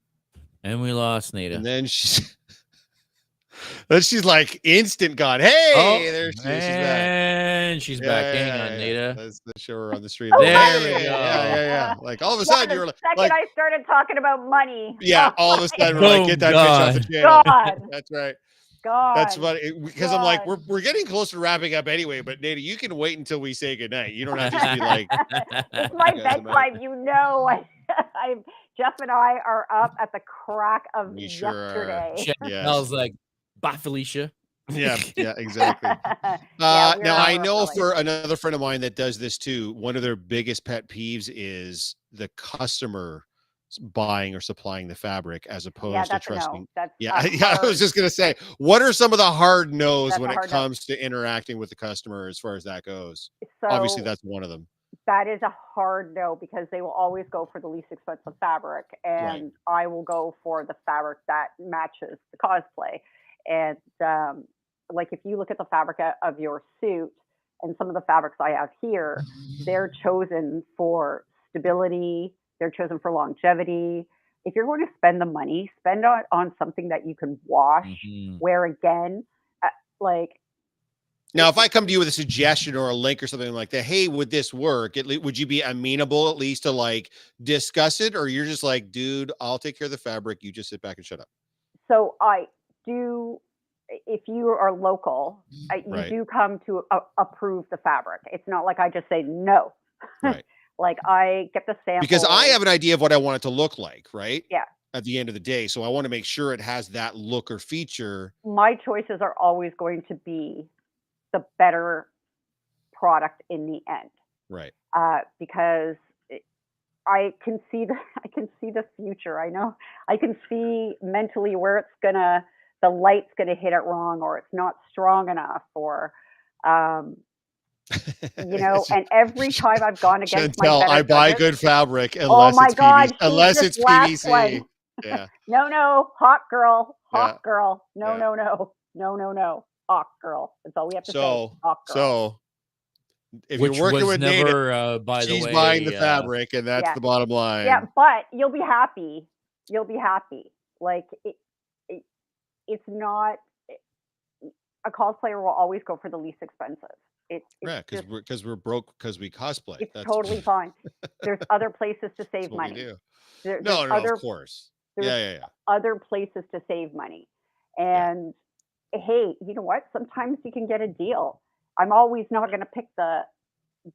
And we lost Nada. And then she's then she's like instant gone. Hey, oh, there she is. She's back. and she's Yeah, back. yeah, Hang yeah, on, yeah. Nada. Let's, let's show her on the street. Oh, There hi. we Yeah, yeah, go. yeah. Like all of a Yeah, sudden the you were like, second like I started talking about money. yeah, oh all of a sudden we're like, get that bitch off the God. channel. God. That's right. God. That's funny because I'm like, we're we're getting close to wrapping up anyway. But Nada, you can wait until we say goodnight. You don't have to just be like, it's my Yeah, it's bedtime. You know, I, I, Jeff and I are up at the crack of We sure are. yesterday. Shit Yes. smells like bye, Felicia. yeah, yeah, exactly. Uh, we're now I know early. for another friend of mine that does this too. One of their biggest pet peeves is the customer buying or supplying the fabric as opposed yeah, to trusting. no. That's Yeah, a yeah. I was just gonna say, what are some of the hard no's That's when a it hard no. comes to interacting with the customer as far as that goes? so Obviously, that's one of them. That is a hard no because they will always go for the least expensive fabric, and I will go for the fabric that matches the cosplay. And um, like if you look at the fabric of your suit and some of the fabrics I have here, they're chosen for stability. They're chosen for longevity. If you're going to spend the money, spend on, on something that you can wash, Mhm. wear again. Uh, like Now, if I come to you with a suggestion or a link or something like that, hey, would this work? Would you be amenable at least to like discuss it, or you're just like, dude, I'll take care of the fabric. You just sit back and shut up. so I do. If you are local, uh, you Right. do come to approve the fabric. It's not like I just say no. Right. like I get the sample because I have an idea of what I want it to look like, right? Yeah. At the end of the day, so I want to make sure it has that look or feature. my choices are always going to be the better product in the end. Right. uh, because it, I can see the I can see the future. I know I can see mentally where it's gonna the light's gonna hit it wrong or it's not strong enough or um, you know. And every time I've gone against my Chantel, better I buy judges- good fabric unless Oh my it's God, PVC. Unless it's PVC. one. Yeah. No, no, hot girl, hot Yeah. girl. No, Yeah. no, no, no, no, no. Hawk Girl. That's all we have to say. So, Hawk Girl. So if Which you're working was with Nate, never, uh, by the she's way, buying the uh, fabric, and that's yeah. the bottom line. yeah, but you'll be happy. You'll be happy. Like it, it it's not a cosplayer will always go for the least expensive. It, it's Yeah, because we're because we're broke because we cosplay. it's That's totally fine. There's other places to save money. There- No, there's no, other of course. there's Yeah, yeah, yeah. other places to save money. And hey, you know what? Sometimes you can get a deal. I'm always not going to pick the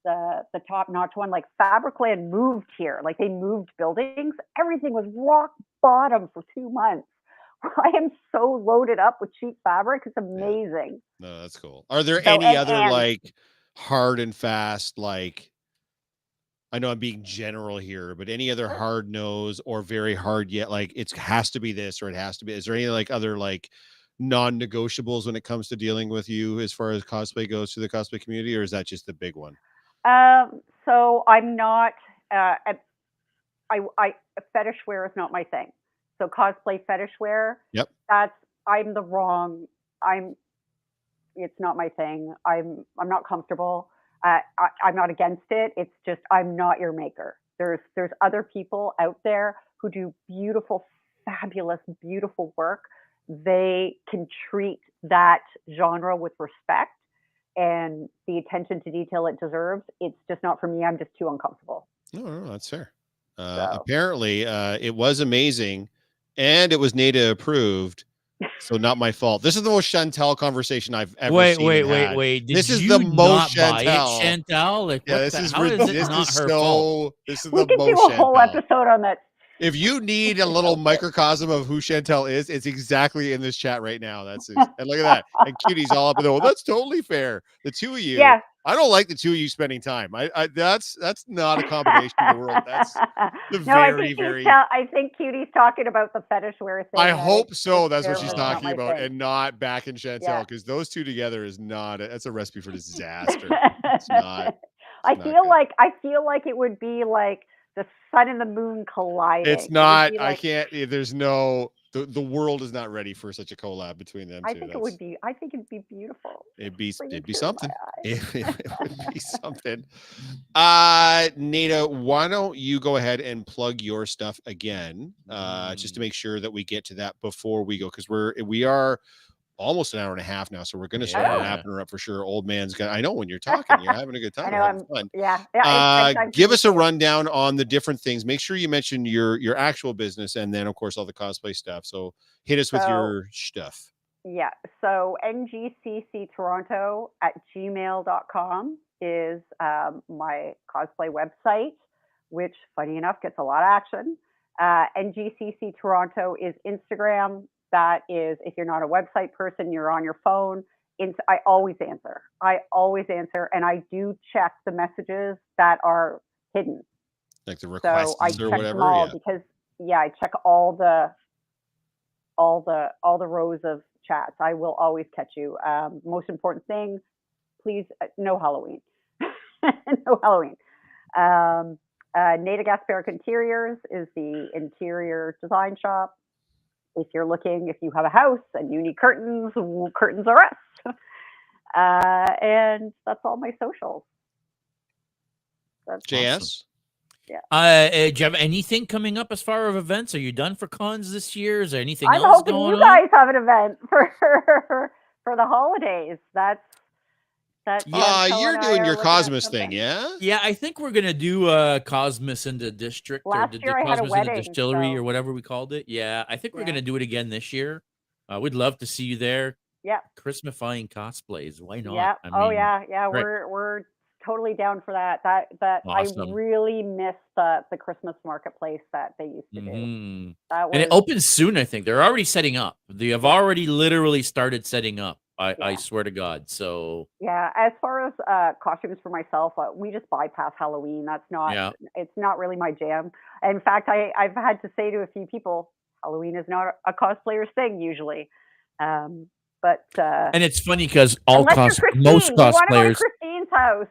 the the top notch one. Like Fabricland moved here, like they moved buildings. Everything was rock bottom for two months. I am so loaded up with cheap fabric. It's amazing. No, that's cool. Are there So, any and- other and- like hard and fast like? I know I'm being general here, but any other hard nose or very hard yet? Like it has to be this or it has to be. Is there any like other like non-negotiables when it comes to dealing with you as far as cosplay goes to the cosplay community, or is that just the big one? Um, so I'm not. Uh, I I fetish wear is not my thing. So cosplay fetish wear. Yep. That's I'm the wrong. I'm. It's not my thing. I'm I'm not comfortable. Uh, I, I'm not against it. It's just I'm not your maker. There's there's other people out there who do beautiful, fabulous, beautiful work. They can treat that genre with respect and the attention to detail it deserves. It's just not for me. I'm just too uncomfortable. No, no, no, that's fair. Uh, So- Apparently, uh, it was amazing, and it was NADA approved. So not my fault. This is the most Chantel conversation I've ever Wait, seen. wait, and wait, had. wait. Did This is the most buy Chantel. Chantel? Like, Yeah, this the, is how rid- is it this not is her so. fault? This is We the could do a whole Chantel. episode on that. If you need a little microcosm of who Chantel is, it's exactly in this chat right now. That's and look at that. And Cutie's all up in the. Well, that's totally fair. The two of you. Yeah. I don't like the two of you spending time. I, I that's that's not a combination of the world. That's the no, I very, think very- tell- I think Cutie's talking about the fetish wear thing. I hope so. That's what she's talking about, thing. and not back in Chantel, Yeah. because those two together is not. A, that's a recipe for disaster. It's not- I not feel good. like I feel like it would be like the sun and the moon colliding. It's not. be I can't. eh, There's no. The, the world is not ready for such a collab between them I two. think it would be. I think it'd be beautiful. It'd be. It'd be tear to my something. eye. It, it would be something. Uh, Nada, why don't you go ahead and plug your stuff again, uh, just to Mm. make sure that we get to that before we go, because we're we are almost an hour and a half now, so we're going to start Yeah. wrapping her up for sure. Old man's gonna. I know when you're talking, you're having a good I time. know, you're fun. Yeah. yeah I- I- Uh, I give us a rundown on the different things. Make sure you mention your your actual business, and then of course all the cosplay stuff. So hit us with your stuff. Yeah. So ngcc toronto at gmail.com is um, my cosplay website, which, funny enough, gets a lot of action. Uh, ngcc toronto is Instagram. That is, if you're not a website person, you're on your phone. I always answer. I always answer, and I do check the messages that are hidden. Like the requests So I or check whatever. them all yeah. because yeah, I check all the all the all the rows of chats. I will always catch you. Um, most important thing, please uh, no Halloween, no Halloween. Um, uh, Nada Gasparik Interiors is the interior design shop. If you're looking, if you have a house and you need curtains, w- curtains are us. Uh, and that's all my socials. That's JS. Uh, uh, do you have anything coming up as far as events? Are you done for cons this year? Is there anything I'm else hoping going you on? guys have an event for for the holidays. That's that. Yeah. Uh, you're doing your looking Cosmos thing, yeah? Yeah, I think we're gonna do uh Cosmos in the district Last the, the year I had a Cosmos in the wedding, distillery so- or whatever we called it. Yeah, I think we're Yeah. gonna do it again this year. Uh, we'd love to see you there. Yeah. Christmifying cosplays. Why not? Yeah. I oh mean, yeah. Yeah. right. We're we're totally down for that. That that Awesome. I really miss the the Christmas marketplace that they used to do. mhm. That was And it opens soon, I think. They're already setting up. They have already literally started setting up. I, I swear to God. So yeah. As far as uh, costumes for myself, uh, we just bypass Halloween. That's not. yeah. It's not really my jam. In fact, I I've had to say to a few people, Halloween is not a cosplayer's thing usually. Um, but uh, And it's funny because all cos most you wanna go to cosplayers Christine's house.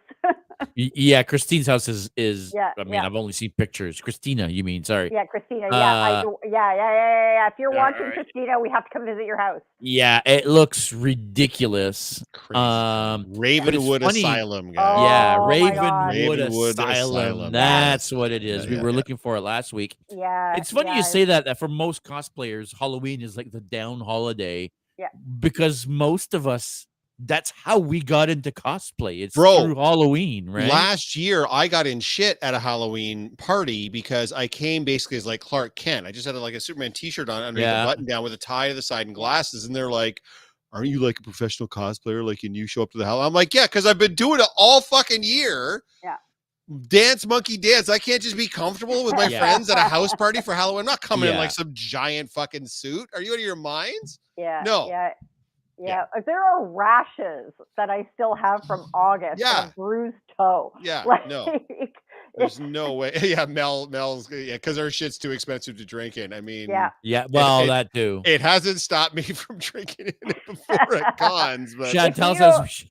Y- Yeah, Christine's house is is. Yeah, I mean, yeah. I've only seen pictures. Christina, you mean? Sorry. Yeah, Christina. Yeah, Uh, do. Yeah, yeah, yeah, yeah, yeah. If you're watching alright. Christina, we have to come visit your house. Yeah, it looks ridiculous. Crazy. Um, Ravenwood Asylum, guys. yeah, Oh Ravenwood, Ravenwood Asylum. Asylum. That's what it is. Yeah, we yeah, were yeah. looking for it last week. Yeah. It's funny yeah, you say that. That for most cosplayers, Halloween is like the down holiday. Yeah. Because most of us, that's how we got into cosplay. It's Bro, through Halloween, right? Last year, I got in shit at a Halloween party because I came basically as like Clark Kent. I just had like a Superman T-shirt on underneath Yeah. the button down with a tie to the side and glasses, and they're like, "Aren't you like a professional cosplayer? Like, can you show up to the hell?" I'm like, "Yeah, because I've been doing it all fucking year." Yeah. Dance monkey dance. I can't just be comfortable with my Yeah. friends at a house party for Halloween. I'm not coming in like some giant fucking suit. Are you out of your minds? Yeah. No. Yeah. Yeah. Yeah. There are rashes that I still have from August. Yeah. And bruised toe. Yeah, Like, no. There's no way. Yeah, Mel, Mel's yeah, because our shit's too expensive to drink in. I mean, Yeah. yeah, well, it- that too. it hasn't stopped me from drinking it before at cons, but Chantel you- says we should,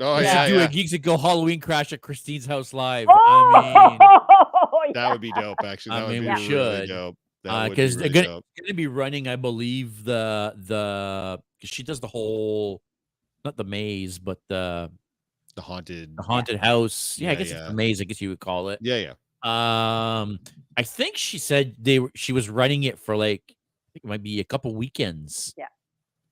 oh we yeah, should do yeah. a Geeks That Go Halloween crash at Christine's house live. Oh, I mean, that would be dope. Actually, I that would mean, be we really should. dope. That Uh, would be 'cause they're gonna- going to be running, I believe, the the because she does the whole, not the maze, but the the haunted. the haunted house. Yeah, I guess yeah. it's the maze. I guess you would call it. Yeah, yeah. Um, I think she said they were. She was running it for like I think it might be a couple weekends. Yeah.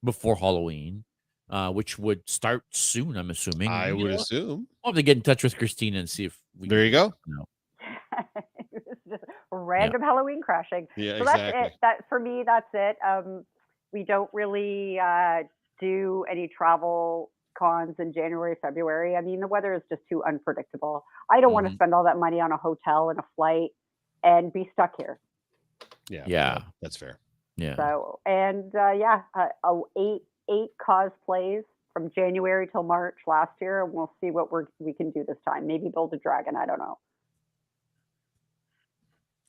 Before Halloween, uh, which would start soon. I'm assuming. I You would know, assume. I'll have to get in touch with Christina and see if we. There you go. it was just random Halloween crashing. Yeah, so that's exactly. it. That for me, that's it. Um, we don't really uh, do any travel cons in January, February. I mean, the weather is just too unpredictable. I don't want to spend all that money on a hotel and a flight and be stuck here. Yeah, Yeah. that's fair. Yeah. So and uh, yeah, uh, uh, eight eight cosplays from January till March last year, and we'll see what we're we can do this time. Maybe build a dragon. I don't know.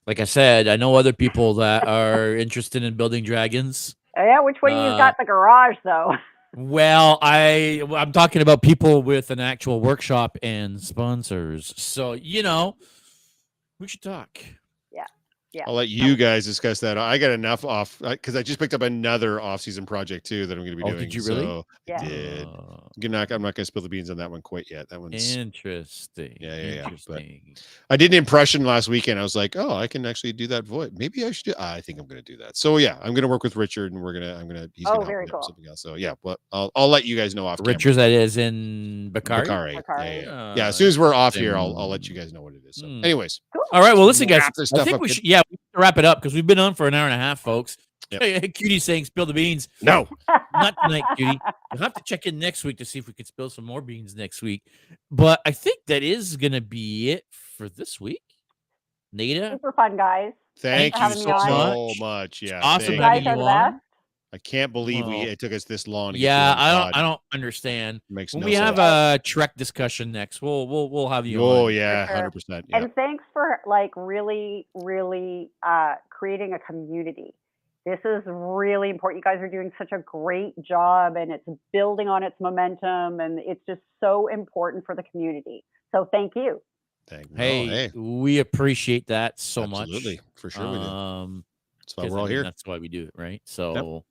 Like I said, I know other people that are interested in building dragons. Yeah, which one Uh, you's got the garage though? Well, I I'm talking about people with an actual workshop and sponsors. So you know, we should talk. Yeah. I'll let you guys discuss that. I got enough off because I just picked up another off-season project too that I'm going to be Oh, doing. did you really? So Yeah. I did. Uh, I'm not, I'm not going to spill the beans on that one quite yet. That one's. interesting. Yeah, yeah, yeah, but- I did an impression last weekend. I was like, oh, I can actually do that voice. Maybe I should. Do, I think I'm going to do that. So yeah, I'm going to work with Richard, and we're gonna. I'm gonna. He's Oh, gonna help very me out with cool. Something else. So yeah, well, I'll I'll let you guys know off. camera. Richards, that is in Bakari. Bakari. Bakari. Yeah, yeah, yeah. Ah, Yeah, as soon as we're off here, I'll I'll let you guys know what it is. So, Hmm. anyways, Cool. All right. Well, listen, guys. I think we should. Yeah, we should wrap it up because we've been on for an hour and a half, folks. Yep. Cutie saying spill the beans. no. Not tonight, Cutie. You'll have to check in next week to see if we could spill some more beans next week. But I think that is gonna be it for this week. Nada, Super fun, guys. Thank for you so me on. much. Yeah, awesome thank You guys you are the on. Best. I can't believe we it took us this long. To Yeah, through I don't. pod. I don't understand. Makes When no we have a Trek discussion next, we'll we'll we'll have you. Oh on. yeah, sure. hundred percent. Yeah. And thanks for like really, really uh, creating a community. This is really important. You guys are doing such a great job, and it's building on its momentum, and it's just so important for the community. So thank you. Thank, no, Hey, hey, we appreciate that so absolutely, much. Absolutely, for sure we do. Um, That's why 'cause, we're I all mean, here. That's why we do it, right? So,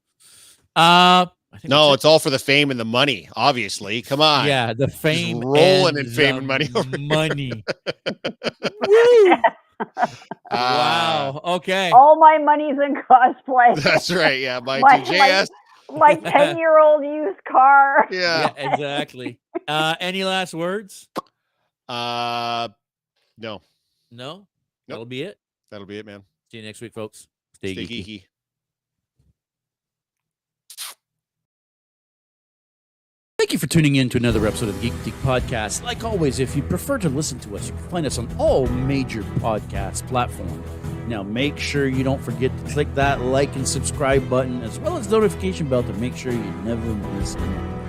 uh, I think No, that's it's all for the fame and the money. Obviously, come on. yeah, the fame, rolling and in fame and money over money. Woo! Uh, wow. Okay. All my money's in cosplay. That's right. Yeah, my, My- too. My ten-year-old used car. Yeah. Yeah, exactly. Uh, any last words? Uh, no, No. That'll be it. that'll be it, man. See you next week, folks. Stay, Stay geeky. geeky. Thank you for tuning in to another episode of the Geek Boutique Podcast. Like always, if you prefer to listen to us, you can find us on all major podcast platforms. Now, make sure you don't forget to click that like and subscribe button, as well as the notification bell to make sure you never miss an